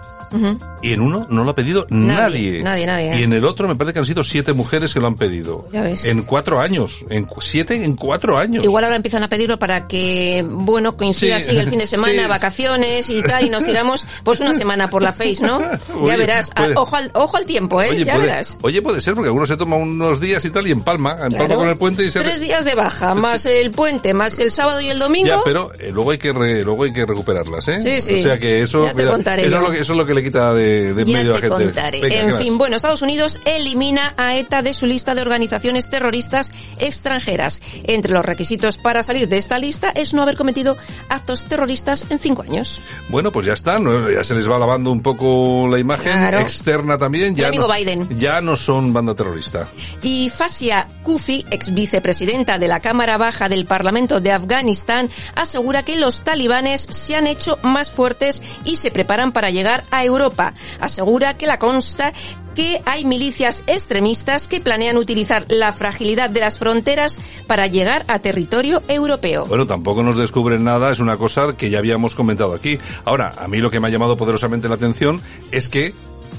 Speaker 6: Y en uno no lo ha pedido
Speaker 9: Nadie,
Speaker 6: nadie.
Speaker 9: nadie, nadie, ¿eh?
Speaker 6: Y en el otro me parece que han sido siete mujeres que lo han pedido.
Speaker 9: Ya ves.
Speaker 6: En cuatro años. En siete en cuatro años.
Speaker 9: Igual ahora empiezan a pedirlo para que, bueno, coincida
Speaker 6: Sí.
Speaker 9: así el fin de semana,
Speaker 6: Sí.
Speaker 9: vacaciones y tal, y nos tiramos pues una semana por la face, ¿no? ya verás. Ah, ojo, al, ojo al tiempo, ¿eh?
Speaker 6: Oye
Speaker 9: ya
Speaker 6: puede,
Speaker 9: verás.
Speaker 6: oye, puede ser, porque algunos se toma unos días y tal, y empalma, empalma
Speaker 9: Claro.
Speaker 6: con el puente y se...
Speaker 9: Tres días de baja, más el puente, más el sábado y el domingo.
Speaker 6: Ya, pero eh, luego hay que re- luego hay que recuperarlas, ¿eh?
Speaker 9: Sí, sí.
Speaker 6: O sea que eso,
Speaker 9: Ya te contaré
Speaker 6: eso, es lo que, eso es lo que le quita de, de
Speaker 9: ya
Speaker 6: medio
Speaker 9: te
Speaker 6: gente.
Speaker 9: contaré.
Speaker 6: Venga, ¿qué
Speaker 9: en
Speaker 6: más?
Speaker 9: fin, bueno, Estados Unidos elimina a ETA de su lista de organizaciones terroristas extranjeras. Entre los requisitos para salir de esta lista es no haber cometido actos terroristas en cinco años.
Speaker 6: Bueno, pues ya está, ¿no? ya se les va lavando un poco la imagen
Speaker 9: Claro.
Speaker 6: externa también. Ya
Speaker 9: amigo
Speaker 6: no,
Speaker 9: Biden.
Speaker 6: Ya no son banda terrorista.
Speaker 9: Y Fasia Kufi, ex vicepresidenta de la Cámara Baja del Parlamento de Afganistán, asegura que los talibanes se han hecho más fuertes y se preparan para llegar a Europa. Asegura que la consta que hay milicias extremistas que planean utilizar la fragilidad de las fronteras para llegar a territorio europeo.
Speaker 6: Bueno, tampoco nos descubren nada, es una cosa que ya habíamos comentado aquí. Ahora, a mí lo que me ha llamado poderosamente la atención es que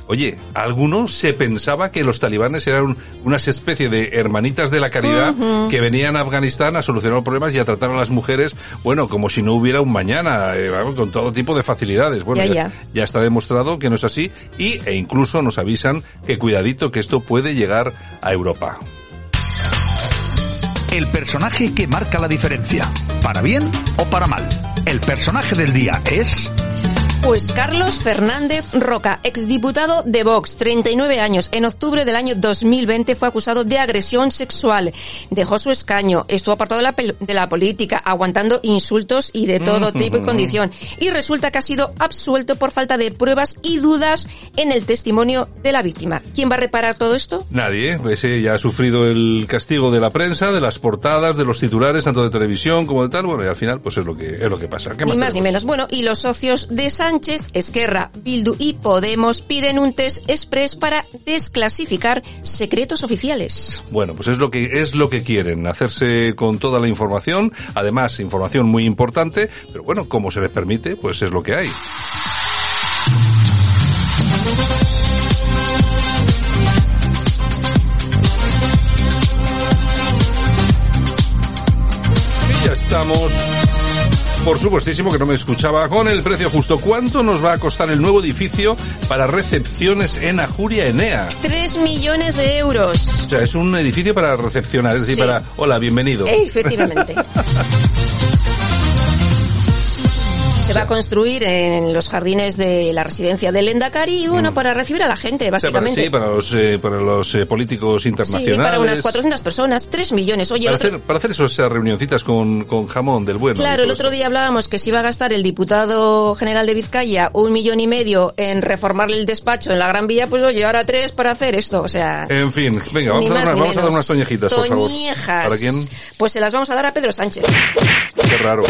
Speaker 6: Oye, algunos se pensaba que los talibanes eran unas especie de hermanitas de la caridad que venían a Afganistán a solucionar los problemas y a tratar a las mujeres, bueno, como si no hubiera un mañana, eh, con todo tipo de facilidades. Bueno,
Speaker 9: Ya,
Speaker 6: ya,
Speaker 9: ya.
Speaker 6: ya está demostrado que no es así y e incluso nos avisan que cuidadito que esto puede llegar a Europa.
Speaker 10: El personaje que marca la diferencia, para bien o para mal. El personaje del día es...
Speaker 9: Pues Carlos Fernández Roca, exdiputado de Vox, 39 años. En octubre del año 2020 fue acusado de agresión sexual. Dejó su escaño, estuvo apartado de la, de la política, aguantando insultos y de todo tipo y condición. Y resulta que ha sido absuelto por falta de pruebas y dudas en el testimonio de la víctima. ¿Quién va a reparar todo esto?
Speaker 6: Nadie, ese ya ha sufrido el castigo de la prensa, de las portadas, de los titulares, tanto de televisión como de tal, bueno, y al final pues es lo que es lo que pasa. ¿Qué
Speaker 9: Ni
Speaker 6: más
Speaker 9: más ni
Speaker 6: tenemos?
Speaker 9: menos. Bueno, y los socios de Sánchez, Esquerra, Bildu y Podemos piden un test express para desclasificar secretos oficiales.
Speaker 6: Bueno, pues es lo que es lo que quieren, hacerse con toda la información, además información muy importante, pero bueno, como se les permite, pues es lo que hay. Y ya estamos. Por supuestísimo que no me escuchaba con el precio justo. ¿Cuánto nos va a costar el nuevo edificio para recepciones en Ajuria Enea?
Speaker 9: 3 millones de euros.
Speaker 6: O sea, es un edificio para recepcionar, es decir,
Speaker 9: Sí.
Speaker 6: para, hola, bienvenido.
Speaker 9: Efectivamente. Se va a construir en los jardines de la residencia del Endacari y bueno, para recibir a la gente,
Speaker 6: Mm.
Speaker 9: Básicamente.
Speaker 6: sí, para los, eh, para los eh, políticos
Speaker 9: Sí,
Speaker 6: internacionales.
Speaker 9: para unas 400 personas, 3 millones. Oye,
Speaker 6: para,
Speaker 9: otro,
Speaker 6: hacer, para hacer esos, esas reunioncitas con, con jamón del bueno.
Speaker 9: Claro, el otro día hablábamos que se iba a gastar el diputado general de Vizcaya un millón y medio en reformarle el despacho en la Gran Vía, pues oye, ahora tres para hacer esto, o sea...
Speaker 6: En fin, venga, vamos, a dar, unas- vamos a dar
Speaker 9: menos.
Speaker 6: unas toñejitas, por favor.
Speaker 9: Toñejas.
Speaker 6: ¿Para quién?
Speaker 9: Pues se las vamos a dar a Pedro Sánchez.
Speaker 6: Qué raro.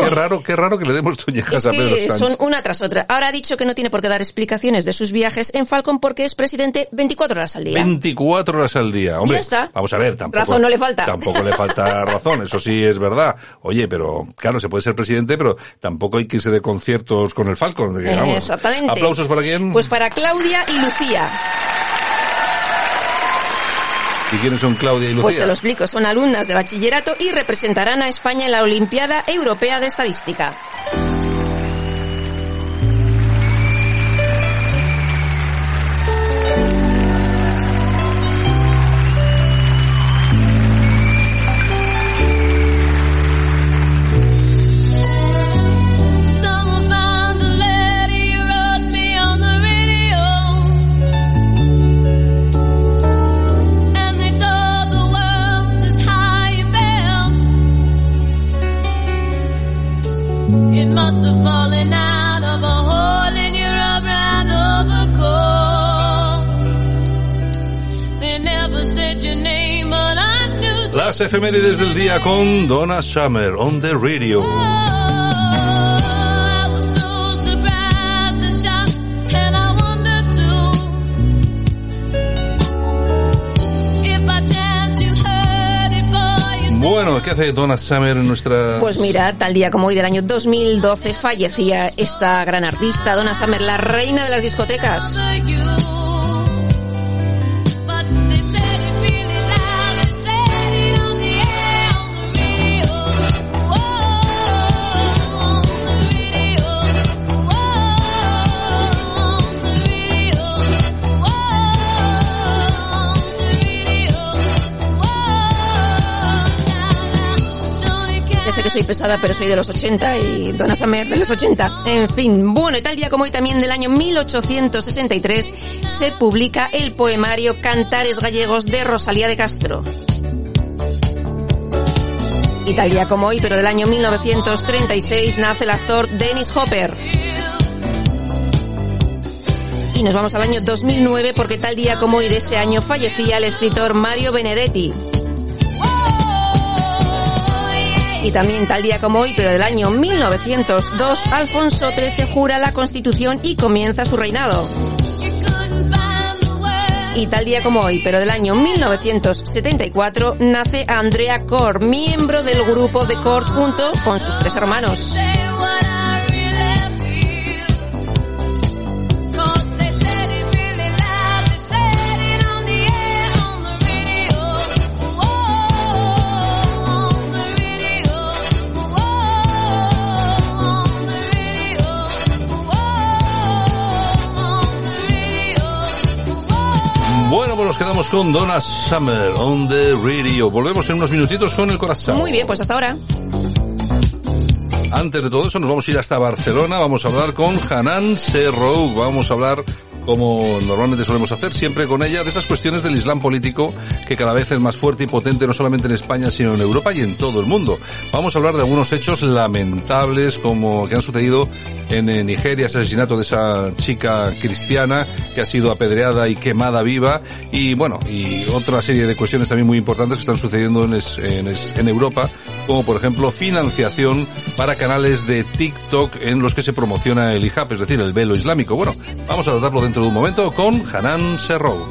Speaker 6: Qué raro, qué raro que le demos toñejas
Speaker 9: Es
Speaker 6: a Pedro Sánchez.
Speaker 9: son una tras otra. Ahora ha dicho que no tiene por qué dar explicaciones de sus viajes en Falcon porque es presidente 24 horas al día.
Speaker 6: 24 horas al día. Hombre,
Speaker 9: Ya está.
Speaker 6: vamos a ver, tampoco.
Speaker 9: Razón no le falta.
Speaker 6: Tampoco le falta razón, eso sí es verdad. Oye, pero claro, se puede ser presidente, pero tampoco hay que irse de conciertos con el Falcon.
Speaker 9: Exactamente.
Speaker 6: ¿Aplausos para quién?
Speaker 9: Pues para Claudia y Lucía.
Speaker 6: ¿Y quiénes son Claudia y Lucía?
Speaker 9: Pues te lo explico, son alumnas de bachillerato y representarán a España en la Olimpiada Europea de Estadística.
Speaker 11: It must have fallen out of a hole in your upright overcoat. They never said your name, but I knew
Speaker 6: Las efemérides del día con Donna Summer on the radio. ¿Qué hace Donna Summer en nuestra...
Speaker 9: Pues mira, tal día como hoy del año 2012 fallecía esta gran artista, Donna Summer, la reina de las discotecas. Que soy pesada, pero soy de los 80 y Donna Summer de los 80. En fin, bueno, y tal día como hoy también del año 1863 se publica el poemario Cantares Gallegos de Rosalía de Castro. Y tal día como hoy, pero del año 1936, nace el actor Dennis Hopper. Y nos vamos al año 2009 porque tal día como hoy de ese año fallecía el escritor Mario Benedetti. Y también tal día como hoy, pero del año 1902, Alfonso XIII jura la Constitución y comienza su reinado. Y tal día como hoy, pero del año 1974, nace Andrea Cor, miembro del grupo de Cors junto con sus tres hermanos.
Speaker 6: Nos quedamos con Donna Summer on the radio. Volvemos en unos minutitos con el corazón.
Speaker 9: Muy bien, pues hasta ahora.
Speaker 6: Antes de todo eso nos vamos a ir hasta Barcelona, vamos a hablar con Hanan Serrouk, vamos a hablar como normalmente solemos hacer, siempre con ella, de esas cuestiones del Islam político que cada vez es más fuerte y potente no solamente en España, sino en Europa y en todo el mundo. Vamos a hablar de algunos hechos lamentables como que han sucedido en Nigeria, ese asesinato de esa chica cristiana que ha sido apedreada y quemada viva y bueno, y otra serie de cuestiones también muy importantes que están sucediendo en, en Europa, como por ejemplo financiación para canales de TikTok en los que se promociona el hijab, es decir, el velo islámico. Bueno, vamos a tratarlo dentro de un momento con Hanan Serrou.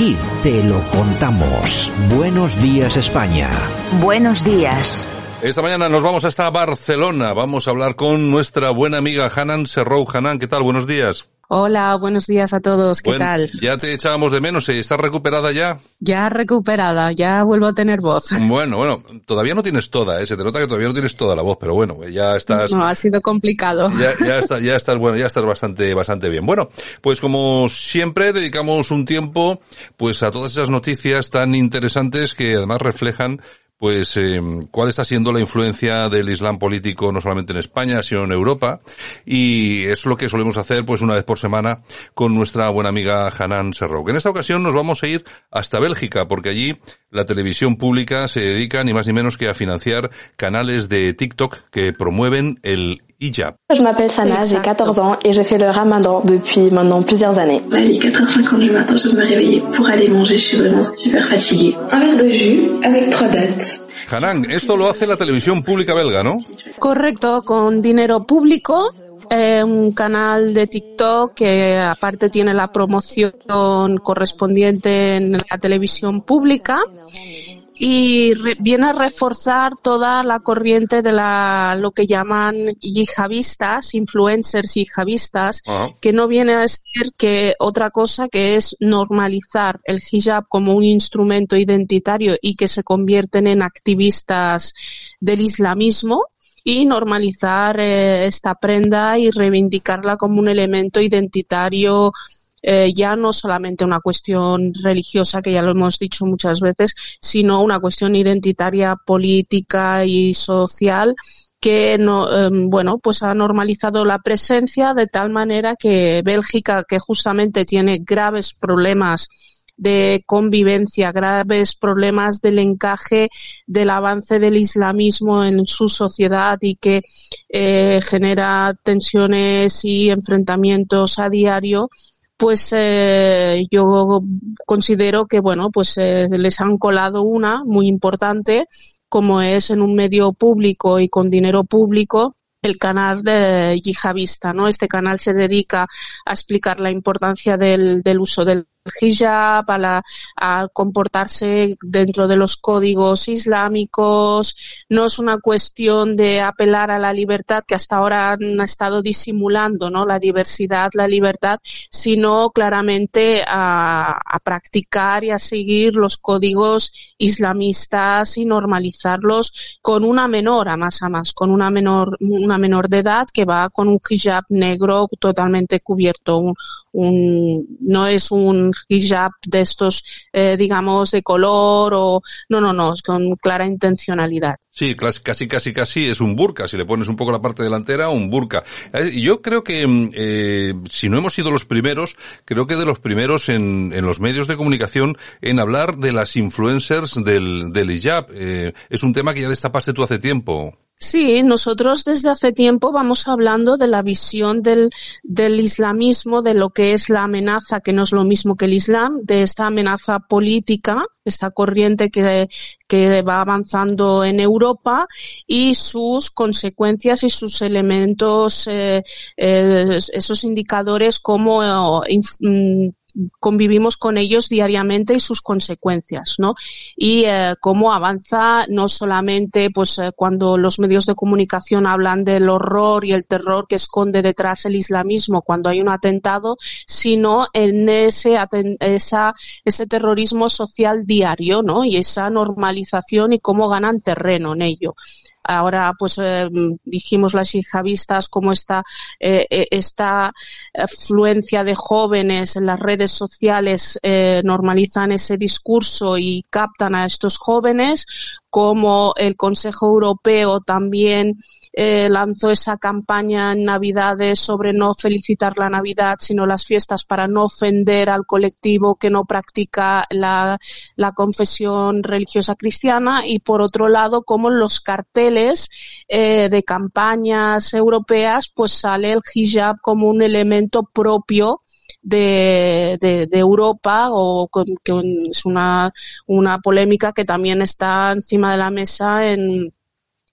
Speaker 3: Aquí te lo contamos. Buenos días España.
Speaker 7: Buenos días.
Speaker 6: Esta mañana nos vamos hasta Barcelona. Vamos a hablar con nuestra buena amiga Hanan Serrou. Hanan, ¿qué tal? Buenos días.
Speaker 12: Hola, buenos días a todos. ¿Qué
Speaker 6: Bueno,
Speaker 12: tal?
Speaker 6: Ya te echábamos de menos. ¿eh? ¿Estás recuperada ya?
Speaker 12: Ya recuperada, ya vuelvo a tener voz.
Speaker 6: Bueno, bueno, todavía no tienes toda, ¿eh? se te nota que todavía no tienes toda la voz, pero bueno, ya estás,
Speaker 12: No, ha sido complicado.
Speaker 6: ya, ya estás, ya estás, bueno, ya estás bastante, bastante bien. Bueno, pues como siempre dedicamos un tiempo, pues a todas esas noticias tan interesantes que además reflejan pues eh, cuál está siendo la influencia del Islam político no solamente en España, sino en Europa. Y es lo que solemos hacer pues una vez por semana con nuestra buena amiga Hanan Serrou. En esta ocasión nos vamos a ir hasta Bélgica, porque allí la televisión pública se dedica ni más ni menos que a financiar canales de TikTok que promueven el.
Speaker 13: Je m'appelle Sana, j'ai 14 ans et je fais le ramadan depuis maintenant plusieurs années.
Speaker 14: Allez, 4h50 du matin, je dois me réveiller pour aller manger. Je suis vraiment super fatiguée. Un verre de jus avec trois dates.
Speaker 6: Hanan, esto lo hace la televisión pública belga, ¿no?
Speaker 12: Correcto, con dinero público, eh, un canal de TikTok que aparte tiene la promoción correspondiente en la televisión pública y re- viene a reforzar toda la corriente de la lo que llaman yihadistas, influencers yihadistas, que no viene a ser que otra cosa que es normalizar el hijab como un instrumento identitario y que se convierten en activistas del islamismo y normalizar eh, esta prenda y reivindicarla como un elemento identitario eh, ya no solamente una cuestión religiosa, que ya lo hemos dicho muchas veces, sino una cuestión identitaria, política y social que no, eh, bueno, pues ha normalizado la presencia de tal manera que Bélgica, que justamente tiene graves problemas de convivencia, graves problemas del encaje del avance del islamismo en su sociedad y que eh, genera tensiones y enfrentamientos a diario, pues eh, yo considero que bueno, pues eh, les han colado una muy importante, como es en un medio público y con dinero público el canal de yihadista, ¿no? Este canal se dedica a explicar la importancia del, del uso del hijab, a, la, a comportarse dentro de los códigos islámicos. No es una cuestión de apelar a la libertad que hasta ahora han estado disimulando, ¿no? La diversidad, la libertad, sino claramente a, a practicar y a seguir los códigos islamistas y normalizarlos con una menor, a más a más, con una menor, una menor de edad que va con un hijab negro totalmente cubierto. Un, un, no es un hijab de estos, eh, digamos, de color o, no, no, no, con clara intencionalidad.
Speaker 6: Sí, casi, casi, casi es un burka. Si le pones un poco la parte delantera, un burka. Eh, yo creo que, mm, eh, si no hemos sido los primeros, creo que de los primeros en, en los medios de comunicación en hablar de las influencers del, del hijab. Eh, es un tema que ya destapaste tú hace tiempo.
Speaker 12: Sí, nosotros desde hace tiempo vamos hablando de la visión del, del islamismo, de lo que es la amenaza, que no es lo mismo que el islam, de esta amenaza política, esta corriente que, que va avanzando en Europa y sus consecuencias y sus elementos, eh, eh, esos indicadores como eh, convivimos con ellos diariamente y sus consecuencias, ¿no? Y eh, cómo avanza no solamente pues eh, cuando los medios de comunicación hablan del horror y el terror que esconde detrás el islamismo cuando hay un atentado, sino en ese esa, ese terrorismo social diario, ¿no? Y esa normalización y cómo ganan terreno en ello. Ahora, pues eh, dijimos las hijabistas como esta, eh, eh, esta afluencia de jóvenes en las redes sociales eh, normalizan ese discurso y captan a estos jóvenes, como el Consejo Europeo también eh, lanzó esa campaña en Navidades sobre no felicitar la Navidad, sino las fiestas para no ofender al colectivo que no practica la, la confesión religiosa cristiana. Y por otro lado, como en los carteles eh, de campañas europeas, pues sale el hijab como un elemento propio de, de, de, Europa o con, que es una, una polémica que también está encima de la mesa en,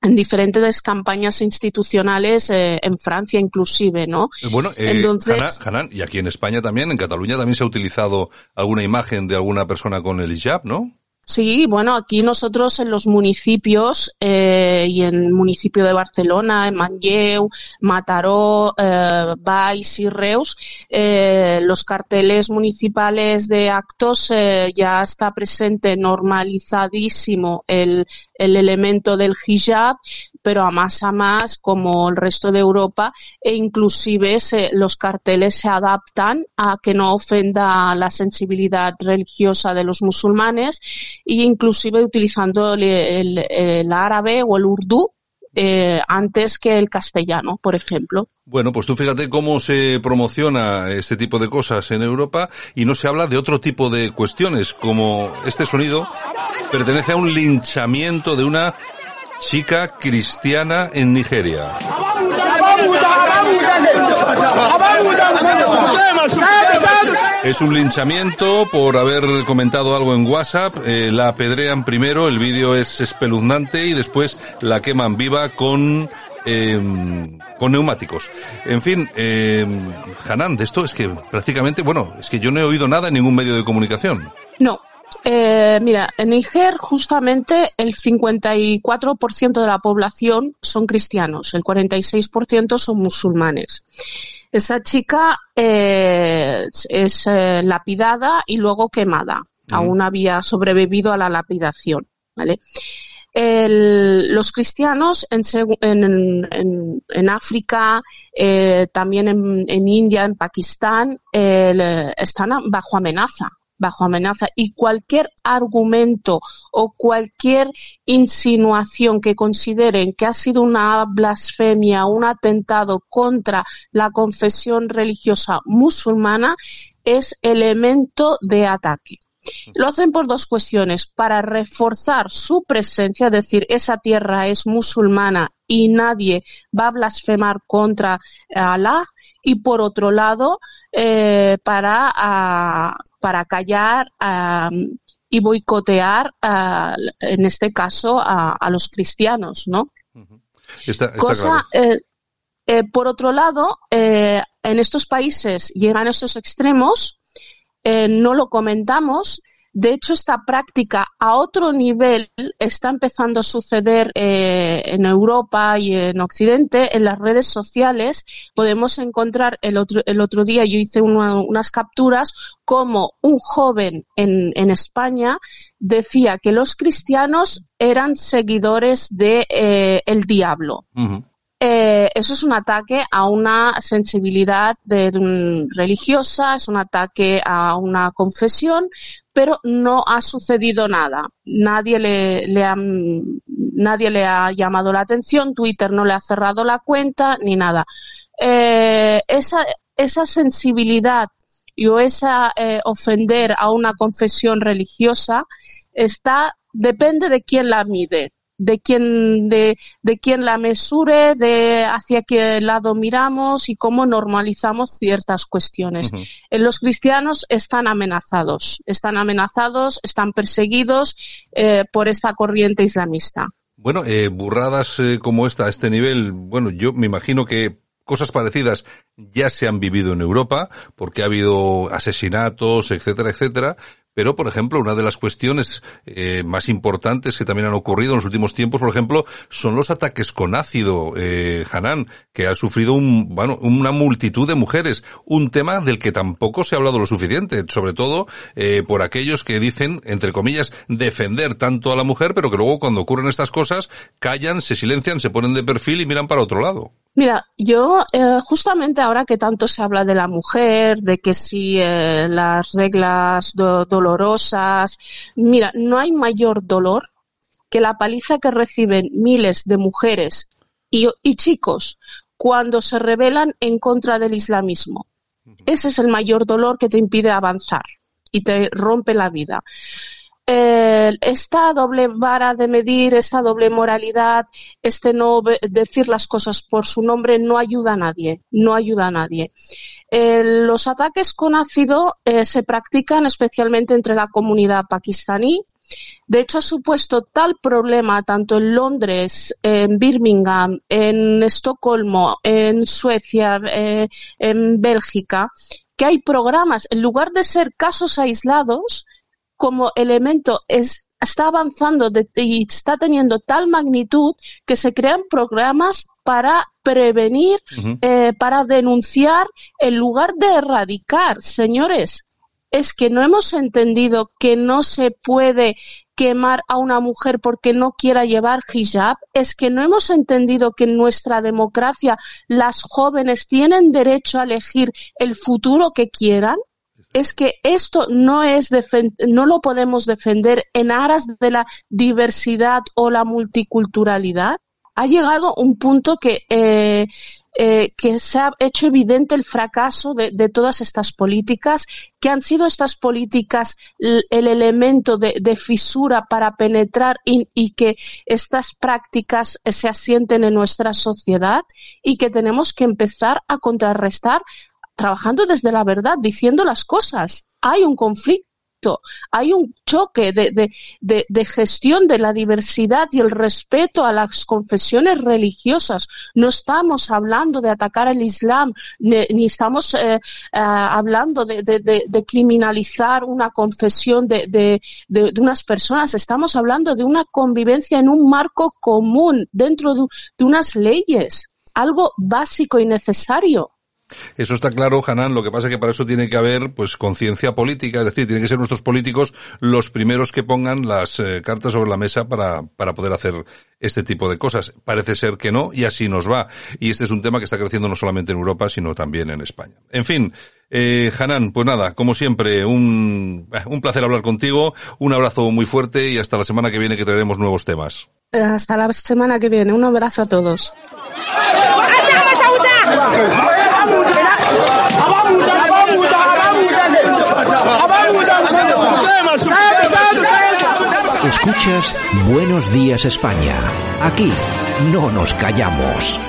Speaker 12: en diferentes campañas institucionales eh, en Francia inclusive, ¿no?
Speaker 6: Bueno, eh, Entonces, Hanan, y aquí en España también, en Cataluña también se ha utilizado alguna imagen de alguna persona con el hijab, ¿no?
Speaker 12: Sí, bueno, aquí nosotros en los municipios eh, y en el municipio de Barcelona, en Manlleu, Mataró, eh, Valls y Reus, eh, los carteles municipales de actos eh, ya está presente normalizadísimo el, el elemento del hijab, pero a más a más como el resto de Europa e inclusive se, los carteles se adaptan a que no ofenda la sensibilidad religiosa de los musulmanes e inclusive utilizando el, árabe o el urdú eh, antes que el castellano, por ejemplo.
Speaker 6: Bueno, pues tú fíjate cómo se promociona este tipo de cosas en Europa y no se habla de otro tipo de cuestiones, como este sonido pertenece a un linchamiento de una chica cristiana en Nigeria. Es un linchamiento por haber comentado algo en WhatsApp. Eh, la apedrean primero, el vídeo es espeluznante y después la queman viva con eh, con neumáticos. En fin, eh, Hanan, de esto es que prácticamente, bueno, es que yo no he oído nada en ningún medio de comunicación.
Speaker 12: No, eh, mira, en Níger justamente el 54% de la población son cristianos, el 46% son musulmanes. Esa chica eh, es eh, lapidada y luego quemada. Mm. Aún había sobrevivido a la lapidación, ¿vale? El, los cristianos en, en, en, en África, eh, también en, en, India, en Pakistán, eh, están bajo amenaza bajo amenaza y cualquier argumento o cualquier insinuación que consideren que ha sido una blasfemia, un atentado contra la confesión religiosa musulmana es elemento de ataque. Lo hacen por dos cuestiones, para reforzar su presencia, es decir, esa tierra es musulmana y nadie va a blasfemar contra Allah, y por otro lado, eh, para, a, para callar a, y boicotear, a, en este caso, a, a, los cristianos, ¿no?
Speaker 6: Está, está
Speaker 12: Cosa,
Speaker 6: claro.
Speaker 12: eh, Eh, por otro lado, eh, en estos países llegan estos extremos, eh, no lo comentamos, de hecho, esta práctica a otro nivel está empezando a suceder eh, en Europa y en Occidente, en las redes sociales. Podemos encontrar el otro, el otro día, yo hice una- unas capturas, como un joven en, en España decía que los cristianos eran seguidores de eh, el diablo. Eh, eso es un ataque a una sensibilidad un- religiosa, es un ataque a una confesión, pero no ha sucedido nada. Nadie le, ha, nadie le ha llamado la atención, Twitter no le ha cerrado la cuenta, ni nada. Eh, esa, esa sensibilidad y o esa eh, ofender a una confesión religiosa está depende de quién la mide de quién de, de quién la mesure de hacia qué lado miramos y cómo normalizamos ciertas cuestiones Eh, los cristianos están amenazados están amenazados están perseguidos eh, por esta corriente islamista
Speaker 6: Bueno, eh, burradas eh, como esta a este nivel, bueno, yo me imagino que cosas parecidas ya se han vivido en Europa, porque ha habido asesinatos, etcétera, etcétera. Pero, por ejemplo, una de las cuestiones eh, más importantes que también han ocurrido en los últimos tiempos, por ejemplo, son los ataques con ácido, eh, Hanan, que ha sufrido un, bueno, una multitud de mujeres. Un tema del que tampoco se ha hablado lo suficiente, sobre todo eh, por aquellos que dicen, entre comillas, defender tanto a la mujer, pero que luego cuando ocurren estas cosas callan, se silencian, se ponen de perfil y miran para otro lado.
Speaker 12: Mira, yo eh, justamente ahora que tanto se habla de la mujer, de que si eh, las reglas do- dolorosas, mira, no hay mayor dolor que la paliza que reciben miles de mujeres y, y chicos cuando se rebelan en contra del islamismo. Ese es el mayor dolor que te impide avanzar y te rompe la vida. Esta doble vara de medir, esta doble moralidad, este no decir las cosas por su nombre no ayuda a nadie, no ayuda a nadie. Los ataques con ácido eh, se practican especialmente entre la comunidad pakistaní. De hecho, ha supuesto tal problema tanto en Londres, en Birmingham, en Estocolmo, en Suecia, eh, en Bélgica, que hay programas, en lugar de ser casos aislados, como elemento es, está avanzando de- y está teniendo tal magnitud que se crean programas para prevenir, eh, para denunciar, en lugar de erradicar. Señores, es que no hemos entendido que no se puede quemar a una mujer porque no quiera llevar hijab, es que no hemos entendido que en nuestra democracia las jóvenes tienen derecho a elegir el futuro que quieran es que esto no es no lo podemos defender en aras de la diversidad o la multiculturalidad. Ha llegado un punto que eh, eh, que se ha hecho evidente el fracaso de, de todas estas políticas, que han sido estas políticas el elemento de, de fisura para penetrar y, y que estas prácticas eh, se asienten en nuestra sociedad y que tenemos que empezar a contrarrestar trabajando desde la verdad, diciendo las cosas. Hay un conflicto, hay un choque de, de, gestión de la diversidad y el respeto a las confesiones religiosas. No estamos hablando de atacar al Islam, ni, estamos eh, eh, hablando de, criminalizar una confesión de, unas personas. Estamos hablando de una convivencia en un marco común, dentro de, de unas leyes. Algo básico y necesario.
Speaker 6: Eso está claro, Hanan. Lo que pasa es que para eso tiene que haber, pues, conciencia política. Es decir, tienen que ser nuestros políticos los primeros que pongan las eh, cartas sobre la mesa para, para poder hacer este tipo de cosas. Parece ser que no, y así nos va. Y este es un tema que está creciendo no solamente en Europa, sino también en España. En fin, eh, Hanan, pues nada, como siempre, un, eh, un placer hablar contigo, un abrazo muy fuerte y hasta la semana que viene que traeremos nuevos temas.
Speaker 12: Hasta la semana que viene. Un abrazo a todos.
Speaker 3: Escuchas Buenos Días España. Aquí no nos callamos.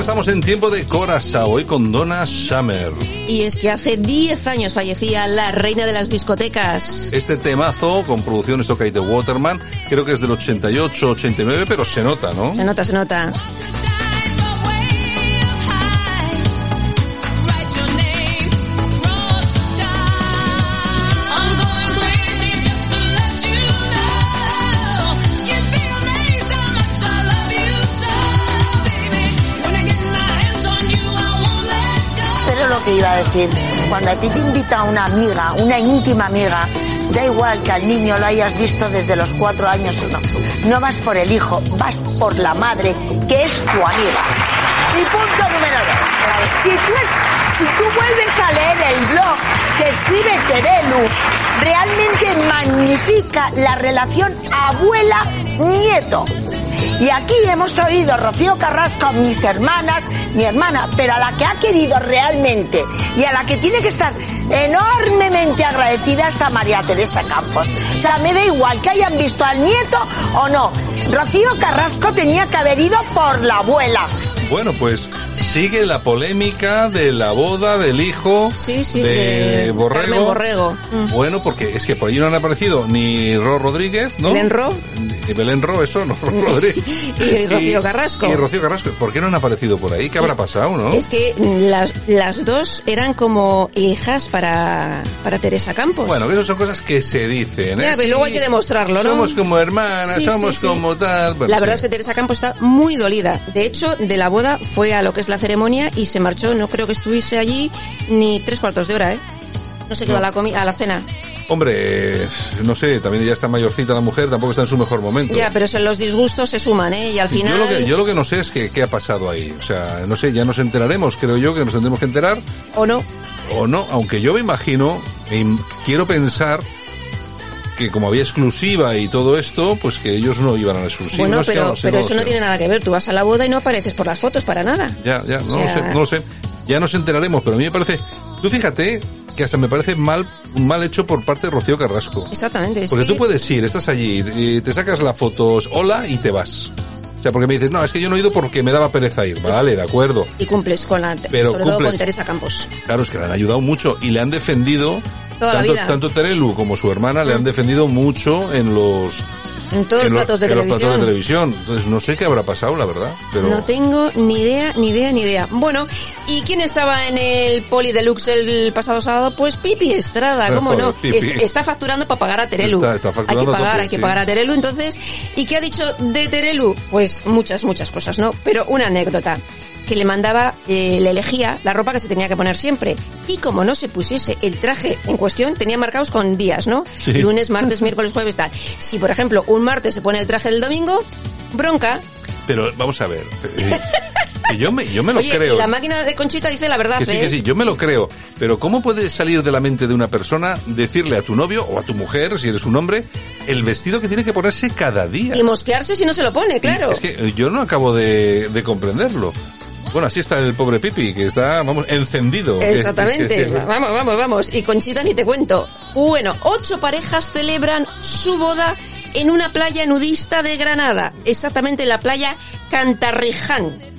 Speaker 6: Estamos en tiempo de Corazao, hoy con Donna Summer.
Speaker 9: Y es que hace 10 años fallecía la reina de las discotecas.
Speaker 6: Este temazo con producciones toca de Waterman, creo que es del 88, 89, pero se nota, ¿no?
Speaker 9: Se nota, se nota.
Speaker 15: Iba a decir, cuando a ti te invita una amiga, una íntima amiga, da igual que al niño lo hayas visto desde los cuatro años o no. No vas por el hijo, vas por la madre, que es tu amiga. Y punto número dos. Si tú, si tú vuelves a leer el blog que escribe Terelu, realmente magnifica la relación abuela-nieto. Y aquí hemos oído Rocío Carrasco, mis hermanas, mi hermana, pero a la que ha querido realmente y a la que tiene que estar enormemente agradecida es a María Teresa Campos. O sea, me da igual que hayan visto al nieto o no. Rocío Carrasco tenía que haber ido por la abuela.
Speaker 6: Bueno, pues sigue la polémica de la boda del hijo
Speaker 9: Sí, sí,
Speaker 6: de,
Speaker 9: de
Speaker 6: Borrego.
Speaker 9: Borrego. Mm.
Speaker 6: Bueno, porque es que por allí no han aparecido ni Ro Rodríguez, ¿no?
Speaker 9: Belén Ro.
Speaker 6: Ni Belén Ro, eso, no, Ro Rodríguez.
Speaker 9: Y Rocío Carrasco.
Speaker 6: Y Rocío Carrasco. ¿Por qué no han aparecido por ahí? ¿Qué habrá pasado, no?
Speaker 9: Es que las, las dos eran como hijas para, para Teresa Campos.
Speaker 6: Bueno, que esas son cosas que se dicen, ¿eh?
Speaker 9: Ya, pero luego hay que demostrarlo, ¿no?
Speaker 6: Somos como hermanas,
Speaker 9: Sí,
Speaker 6: somos
Speaker 9: sí, sí.
Speaker 6: como tal. Bueno,
Speaker 9: la verdad es que Teresa Campos está muy dolida. De hecho, de la boda fue a lo que es la ceremonia y se marchó. No creo que estuviese allí ni tres cuartos de hora, ¿eh? No se quedó
Speaker 6: No.
Speaker 9: a la comi a la cena.
Speaker 6: Hombre, no sé, también ya está mayorcita la mujer, tampoco está en su mejor momento.
Speaker 9: Ya, pero los disgustos se suman, ¿eh? Y al final...
Speaker 6: Yo lo, que, yo lo que no sé es que, qué ha pasado ahí. O sea, no sé, ya nos enteraremos, creo yo que nos tendremos que enterar.
Speaker 9: ¿O no?
Speaker 6: O no, aunque yo me imagino, im- quiero pensar que como había exclusiva y todo esto, pues que ellos no iban a la exclusiva.
Speaker 9: bueno,
Speaker 6: no
Speaker 9: pero,
Speaker 6: no sé,
Speaker 9: pero
Speaker 6: no
Speaker 9: eso no tiene nada que ver. Tú vas a la boda y no apareces por las fotos para nada.
Speaker 6: Ya, ya, no
Speaker 9: O
Speaker 6: lo
Speaker 9: sea-
Speaker 6: sé, no lo sé. Ya nos enteraremos, pero a mí me parece... Tú fíjate que hasta me parece mal, mal hecho por parte de Rocío Carrasco.
Speaker 9: Exactamente.
Speaker 6: Porque
Speaker 9: que-
Speaker 6: tú puedes ir, estás allí, y te sacas la fotos, hola, y te vas. O sea, porque me dices, no, es que yo no he ido porque me daba pereza ir. Vale, de acuerdo.
Speaker 9: Y cumples con la...
Speaker 6: Pero
Speaker 9: sobre todo
Speaker 6: cumples.
Speaker 9: con Teresa Campos.
Speaker 6: Claro, es que le han ayudado mucho y le han defendido,
Speaker 9: Toda
Speaker 6: tanto, tanto Terelu como su hermana le han defendido mucho en los,
Speaker 9: En todos
Speaker 6: en
Speaker 9: los platos de
Speaker 6: en los
Speaker 9: televisión.
Speaker 6: platos de televisión. Entonces no sé qué habrá pasado, la verdad. Pero
Speaker 9: No tengo ni idea, ni idea, ni idea. Bueno, ¿y quién estaba en el Poli Deluxe el pasado sábado? Pues Pipi Estrada, ¿cómo
Speaker 6: Joder,
Speaker 9: no?
Speaker 6: Pipi.
Speaker 9: Est- está facturando para pagar a Terelu.
Speaker 6: Está- está
Speaker 9: hay que pagar,
Speaker 6: tope,
Speaker 9: hay que
Speaker 6: sí.
Speaker 9: pagar a Terelu. Entonces, ¿y qué ha dicho de Terelu? Pues muchas, muchas cosas, ¿no? Pero una anécdota que le mandaba, eh, le elegía la ropa que se tenía que poner siempre. Y como no se pusiese el traje en cuestión, tenía marcados con días, ¿no?
Speaker 6: Sí.
Speaker 9: Lunes, martes, miércoles, jueves, tal. Si, por ejemplo, un martes se pone el traje del domingo, bronca,
Speaker 6: Pero vamos a ver. eh, que yo me, yo me lo
Speaker 9: Oye,
Speaker 6: creo.
Speaker 9: y la máquina de Conchita dice la verdad,
Speaker 6: Que sí,
Speaker 9: ¿eh?
Speaker 6: que sí, yo me lo creo. Pero ¿cómo puede salir de la mente de una persona decirle a tu novio o a tu mujer, si eres un hombre, el vestido que tiene que ponerse cada día?
Speaker 9: Y mosquearse si no se lo pone, claro.
Speaker 6: Es que eh, yo no acabo de, de comprenderlo. Bueno, así está el pobre Pipi, que está, vamos, encendido.
Speaker 9: Exactamente. vamos, vamos, vamos. Y Conchita ni te cuento. Bueno, ocho parejas celebran su boda en una playa nudista de Granada. Exactamente en la playa Cantarriján.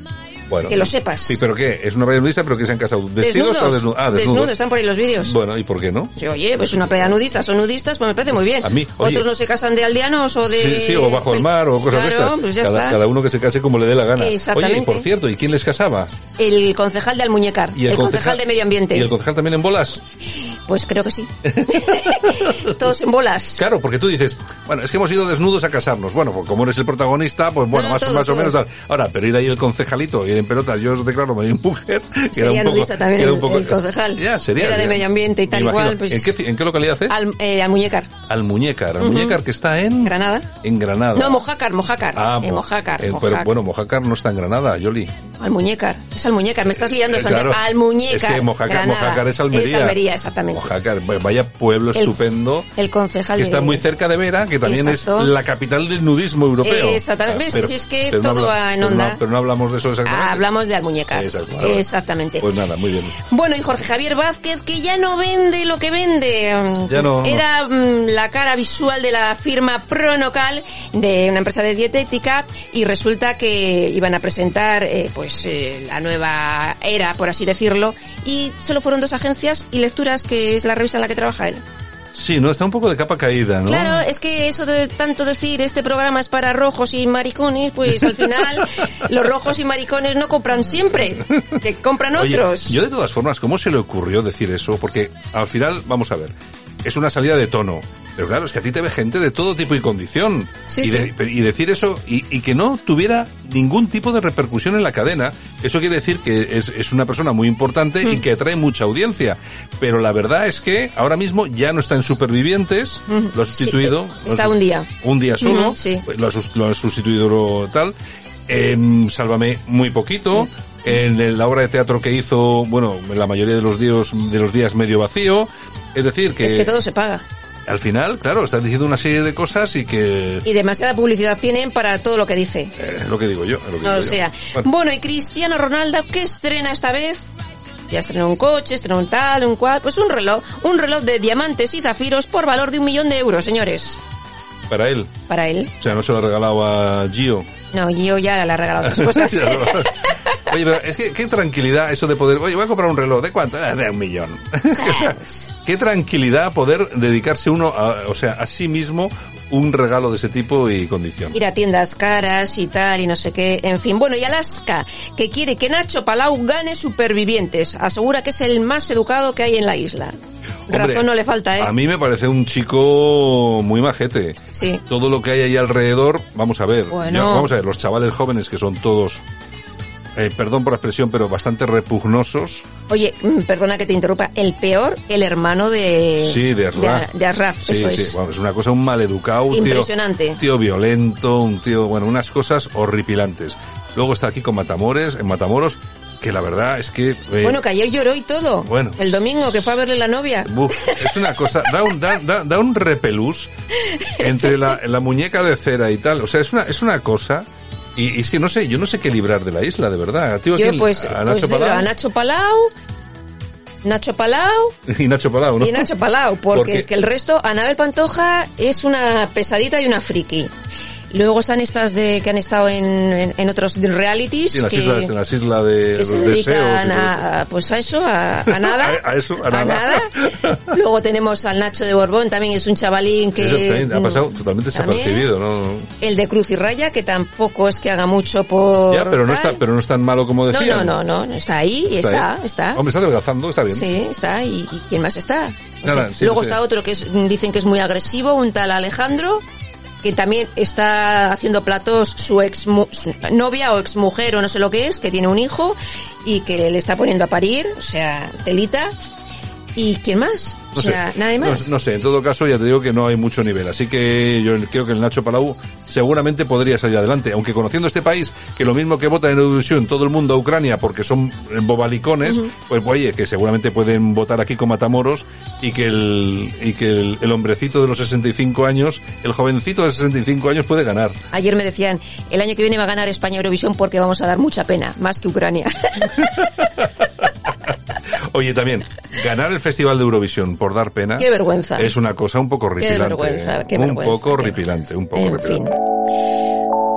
Speaker 6: Bueno,
Speaker 9: Que lo sepas.
Speaker 6: Sí, pero ¿qué? ¿Es una playa nudista, pero que se han casado? ¿Vestidos
Speaker 9: Desnudos.
Speaker 6: o desnudos? Ah, desnudos.
Speaker 9: Desnudos, están por ahí los vídeos.
Speaker 6: Bueno, ¿y por qué no?
Speaker 9: Sí, oye, pues una playa nudista, son nudistas, pues me parece muy bien.
Speaker 6: A mí, oye.
Speaker 9: Otros no se casan de aldeanos o de...
Speaker 6: Sí, sí, o bajo el mar o cosas de
Speaker 9: Claro,
Speaker 6: estas.
Speaker 9: pues ya
Speaker 6: cada,
Speaker 9: está.
Speaker 6: cada uno que se case como le dé la gana.
Speaker 9: Exactamente.
Speaker 6: Oye, y por cierto, ¿y quién les casaba?
Speaker 9: El concejal de Almuñécar,
Speaker 6: ¿Y
Speaker 9: el, concejal, de Medio Ambiente.
Speaker 6: ¿Y el concejal también en bolas?
Speaker 9: Pues creo que sí. Todos en bolas.
Speaker 6: Claro, porque tú dices, bueno, es que hemos ido desnudos a casarnos. Bueno, pues como eres el protagonista, pues bueno,
Speaker 9: No,
Speaker 6: más, o menos tal. Ahora, pero ir ahí el concejalito, ir en pelotas, yo os declaro mi mujer. era
Speaker 9: Sería
Speaker 6: poco-
Speaker 9: nudista también
Speaker 6: era
Speaker 9: el,
Speaker 6: un poco-
Speaker 9: el concejal.
Speaker 6: Ya, sería.
Speaker 9: Era de medio ambiente y tal igual. Pues,
Speaker 6: ¿En, qué, ¿En qué localidad es?
Speaker 9: Al, eh, Almuñécar.
Speaker 6: Almuñécar. Almuñécar, que está en...
Speaker 9: Granada.
Speaker 6: En Granada.
Speaker 9: No, Mojácar, Mojácar.
Speaker 6: Ah,
Speaker 9: Mojácar,
Speaker 6: eh, pero bueno, Mojácar no está en Granada, Yoli.
Speaker 9: Almuñécar. Es Almuñécar. Me estás liando,
Speaker 6: Eh,
Speaker 9: Santiago.
Speaker 6: claro.
Speaker 9: Almuñécar.
Speaker 6: Es que Mojácar. Mojácar es Almería.
Speaker 9: Es Almería, exactamente.
Speaker 6: Mojácar, vaya pueblo
Speaker 9: El-
Speaker 6: estupendo.
Speaker 9: El concejal
Speaker 6: Que
Speaker 9: de...
Speaker 6: está muy cerca de Vera, que también
Speaker 9: Exacto.
Speaker 6: es la capital del nudismo europeo.
Speaker 9: Eh, exactamente.
Speaker 6: Ah,
Speaker 9: ¿Ves? Si es que
Speaker 6: pero
Speaker 9: todo
Speaker 6: habla-
Speaker 9: va en
Speaker 6: pero no-
Speaker 9: onda.
Speaker 6: pero no hablamos de eso exactamente.
Speaker 9: Ah, hablamos de
Speaker 6: vale, vale.
Speaker 9: Exactamente.
Speaker 6: Pues nada, muy bien.
Speaker 9: Bueno, y Jorge Javier Vázquez, que ya no vende lo que vende.
Speaker 6: Ya no, no.
Speaker 9: Era mm, la cara visual de la firma Pronocal, de una empresa de dietética, y resulta que iban a presentar, eh, pues, pues eh, la nueva era, por así decirlo, y solo fueron dos agencias y lecturas que es la revista en la que trabaja él.
Speaker 6: Sí, no está un poco de capa caída, ¿no?
Speaker 9: Claro, es que eso de tanto decir este programa es para rojos y maricones, pues al final los rojos y maricones no compran siempre, que compran
Speaker 6: Oye,
Speaker 9: otros.
Speaker 6: yo de todas formas, ¿cómo se le ocurrió decir eso? Porque al final, vamos a ver, es una salida de tono. Pero claro, es que a ti te ve gente de todo tipo y condición.
Speaker 9: Sí,
Speaker 6: y, de- y decir eso, y, y que no tuviera ningún tipo de repercusión en la cadena, eso quiere decir que es, es una persona muy importante y que atrae mucha audiencia. Pero la verdad es que ahora mismo ya no está en Supervivientes,
Speaker 9: Ujú.
Speaker 6: lo ha sustituido.
Speaker 9: Sí,
Speaker 6: ha
Speaker 9: está un día.
Speaker 6: Un día solo,
Speaker 9: Ujú, sí.
Speaker 6: pues lo, ha, lo ha sustituido tal. Em, Sálvame muy poquito. En la obra de teatro que hizo, bueno, la mayoría de los días, de los días medio vacío. Es decir, que,
Speaker 9: Es que todo se paga.
Speaker 6: al final, claro, estás diciendo una serie de cosas y que
Speaker 9: Y demasiada publicidad tienen para todo lo que dice.
Speaker 6: eh, es lo que digo yo. lo que
Speaker 9: No
Speaker 6: digo
Speaker 9: lo
Speaker 6: yo.
Speaker 9: sea.
Speaker 6: Bueno,
Speaker 9: Bueno, y Cristiano Ronaldo, ¿qué estrena esta vez? Ya estrenó un coche, estrenó un tal, un cual, pues un reloj, un reloj de diamantes y zafiros por valor de un millón de euros, señores.
Speaker 6: para él.
Speaker 9: Para él.
Speaker 6: O sea, no se lo ha regalado a Gio.
Speaker 9: No, yo ya le he regalado otras cosas.
Speaker 6: Oye, pero es que qué tranquilidad eso de poder, oye, voy a comprar un reloj, ¿de cuánto? Ah, De un millón. O sea, qué tranquilidad poder dedicarse uno, a, o sea, a sí mismo un regalo de ese tipo y condición.
Speaker 9: Ir a tiendas caras y tal y no sé qué. En fin, bueno, y Alaska, que quiere que Nacho Palau gane Supervivientes. Asegura que es el más educado que hay en la isla.
Speaker 6: Hombre,
Speaker 9: Razón no le falta, ¿eh?
Speaker 6: A mí me parece un chico muy majete.
Speaker 9: Sí.
Speaker 6: Todo lo que hay ahí alrededor, vamos a ver.
Speaker 9: Bueno.
Speaker 6: Vamos a ver, los chavales jóvenes que son todos, eh, perdón por la expresión, pero bastante repugnosos.
Speaker 9: Oye, mm, perdona que te interrumpa. El peor, el hermano de...
Speaker 6: Sí, de Arraf.
Speaker 9: De, de Arraf,
Speaker 6: Sí,
Speaker 9: eso
Speaker 6: sí,
Speaker 9: es.
Speaker 6: bueno, es una cosa, un maleducado, un tío,
Speaker 9: Impresionante.
Speaker 6: un tío violento, un tío, bueno, unas cosas horripilantes. Luego está aquí con Matamores, en Matamoros, que la verdad es que... eh,
Speaker 9: Bueno, que ayer lloró y todo.
Speaker 6: Bueno.
Speaker 9: El domingo que fue a verle la novia.
Speaker 6: Buf, es una cosa, da un, da, da- da un repelús entre la, la muñeca de cera y tal. O sea, es una, es una cosa. Y, y es que no sé, yo no sé qué librar de la isla, de verdad. A ti, ¿a
Speaker 9: Yo
Speaker 6: quién?
Speaker 9: pues,
Speaker 6: a
Speaker 9: pues
Speaker 6: Nacho
Speaker 9: libro
Speaker 6: Palau
Speaker 9: a Nacho Palau, Nacho Palau
Speaker 6: y Nacho Palau, ¿no?
Speaker 9: y Nacho Palau, porque,
Speaker 6: Porque-
Speaker 9: es que el resto, Anabel Pantoja es una pesadita y una friki. Luego están estas de que han estado en, en, en otros realities
Speaker 6: Sí, en las
Speaker 9: que,
Speaker 6: islas, en las islas de
Speaker 9: que
Speaker 6: los
Speaker 9: se
Speaker 6: deseos.
Speaker 9: a, a- pues a eso, a, a nada.
Speaker 6: A, eso, a nada.
Speaker 9: Luego tenemos al Nacho de Borbón, también es un chavalín que...
Speaker 6: Ha pasado
Speaker 9: mm,
Speaker 6: totalmente
Speaker 9: también.
Speaker 6: desapercibido, ¿no?
Speaker 9: El de Cruz y Raya, que tampoco es que haga mucho por...
Speaker 6: Ya, pero no está, pero no es tan malo como
Speaker 9: No,
Speaker 6: decían.
Speaker 9: no, no, no, está ahí, está,
Speaker 6: ahí.
Speaker 9: está.
Speaker 6: Hombre, está adelgazando, está bien.
Speaker 9: Sí, está. ¿Y, y quién más está?
Speaker 6: Nada,
Speaker 9: sea,
Speaker 6: sí,
Speaker 9: luego
Speaker 6: no sé.
Speaker 9: está otro que es, dicen que es muy agresivo, un tal Alejandro, que también está haciendo platos su ex su novia o ex mujer o no sé lo que es, que tiene un hijo y que le está poniendo a parir, o sea, telita. ¿Y quién más?
Speaker 6: No sé.
Speaker 9: nada más.
Speaker 6: No, no sé, en todo caso ya te digo que no hay mucho nivel, así que yo creo que el Nacho Palau seguramente podría salir adelante, aunque conociendo este país, que lo mismo que vota en Eurovisión todo el mundo a Ucrania porque son bobalicones,
Speaker 9: Ujú.
Speaker 6: pues oye, que seguramente pueden votar aquí con Matamoros y que el y que el, el hombrecito de los 65 años, el jovencito de 65 años puede ganar.
Speaker 9: Ayer me decían, el año que viene va a ganar España Eurovisión porque vamos a dar mucha pena, más que Ucrania.
Speaker 6: Oye, también, ganar el Festival de Eurovisión por dar pena
Speaker 9: Qué vergüenza.
Speaker 6: es una cosa un poco
Speaker 9: Qué
Speaker 6: horripilante.
Speaker 9: vergüenza, qué
Speaker 6: un
Speaker 9: vergüenza,
Speaker 6: poco
Speaker 9: qué
Speaker 6: horripilante, un poco
Speaker 9: en
Speaker 6: horripilante.
Speaker 9: fin.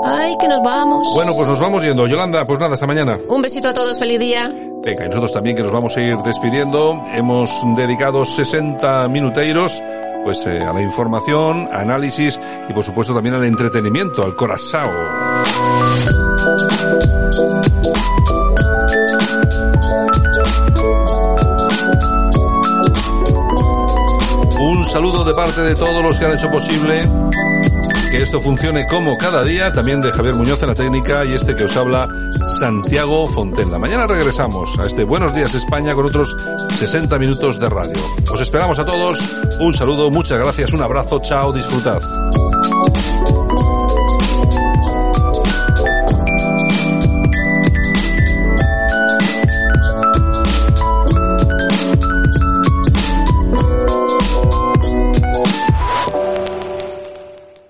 Speaker 9: Ay, que nos vamos.
Speaker 6: Bueno, pues nos vamos yendo. Yolanda, pues nada, hasta mañana.
Speaker 9: Un besito a todos, feliz día.
Speaker 6: Venga, y nosotros también que nos vamos a ir despidiendo. Hemos dedicado 60 minuteiros pues eh, a la información, análisis y por supuesto también al entretenimiento, al corazao. Saludo de parte de todos los que han hecho posible que esto funcione como cada día, también de Javier Muñoz en la técnica y este que os habla, Santiago Fontenla. Mañana regresamos a este Buenos Días España con otros 60 minutos de radio. Os esperamos a todos, un saludo, muchas gracias, un abrazo, chao, disfrutad.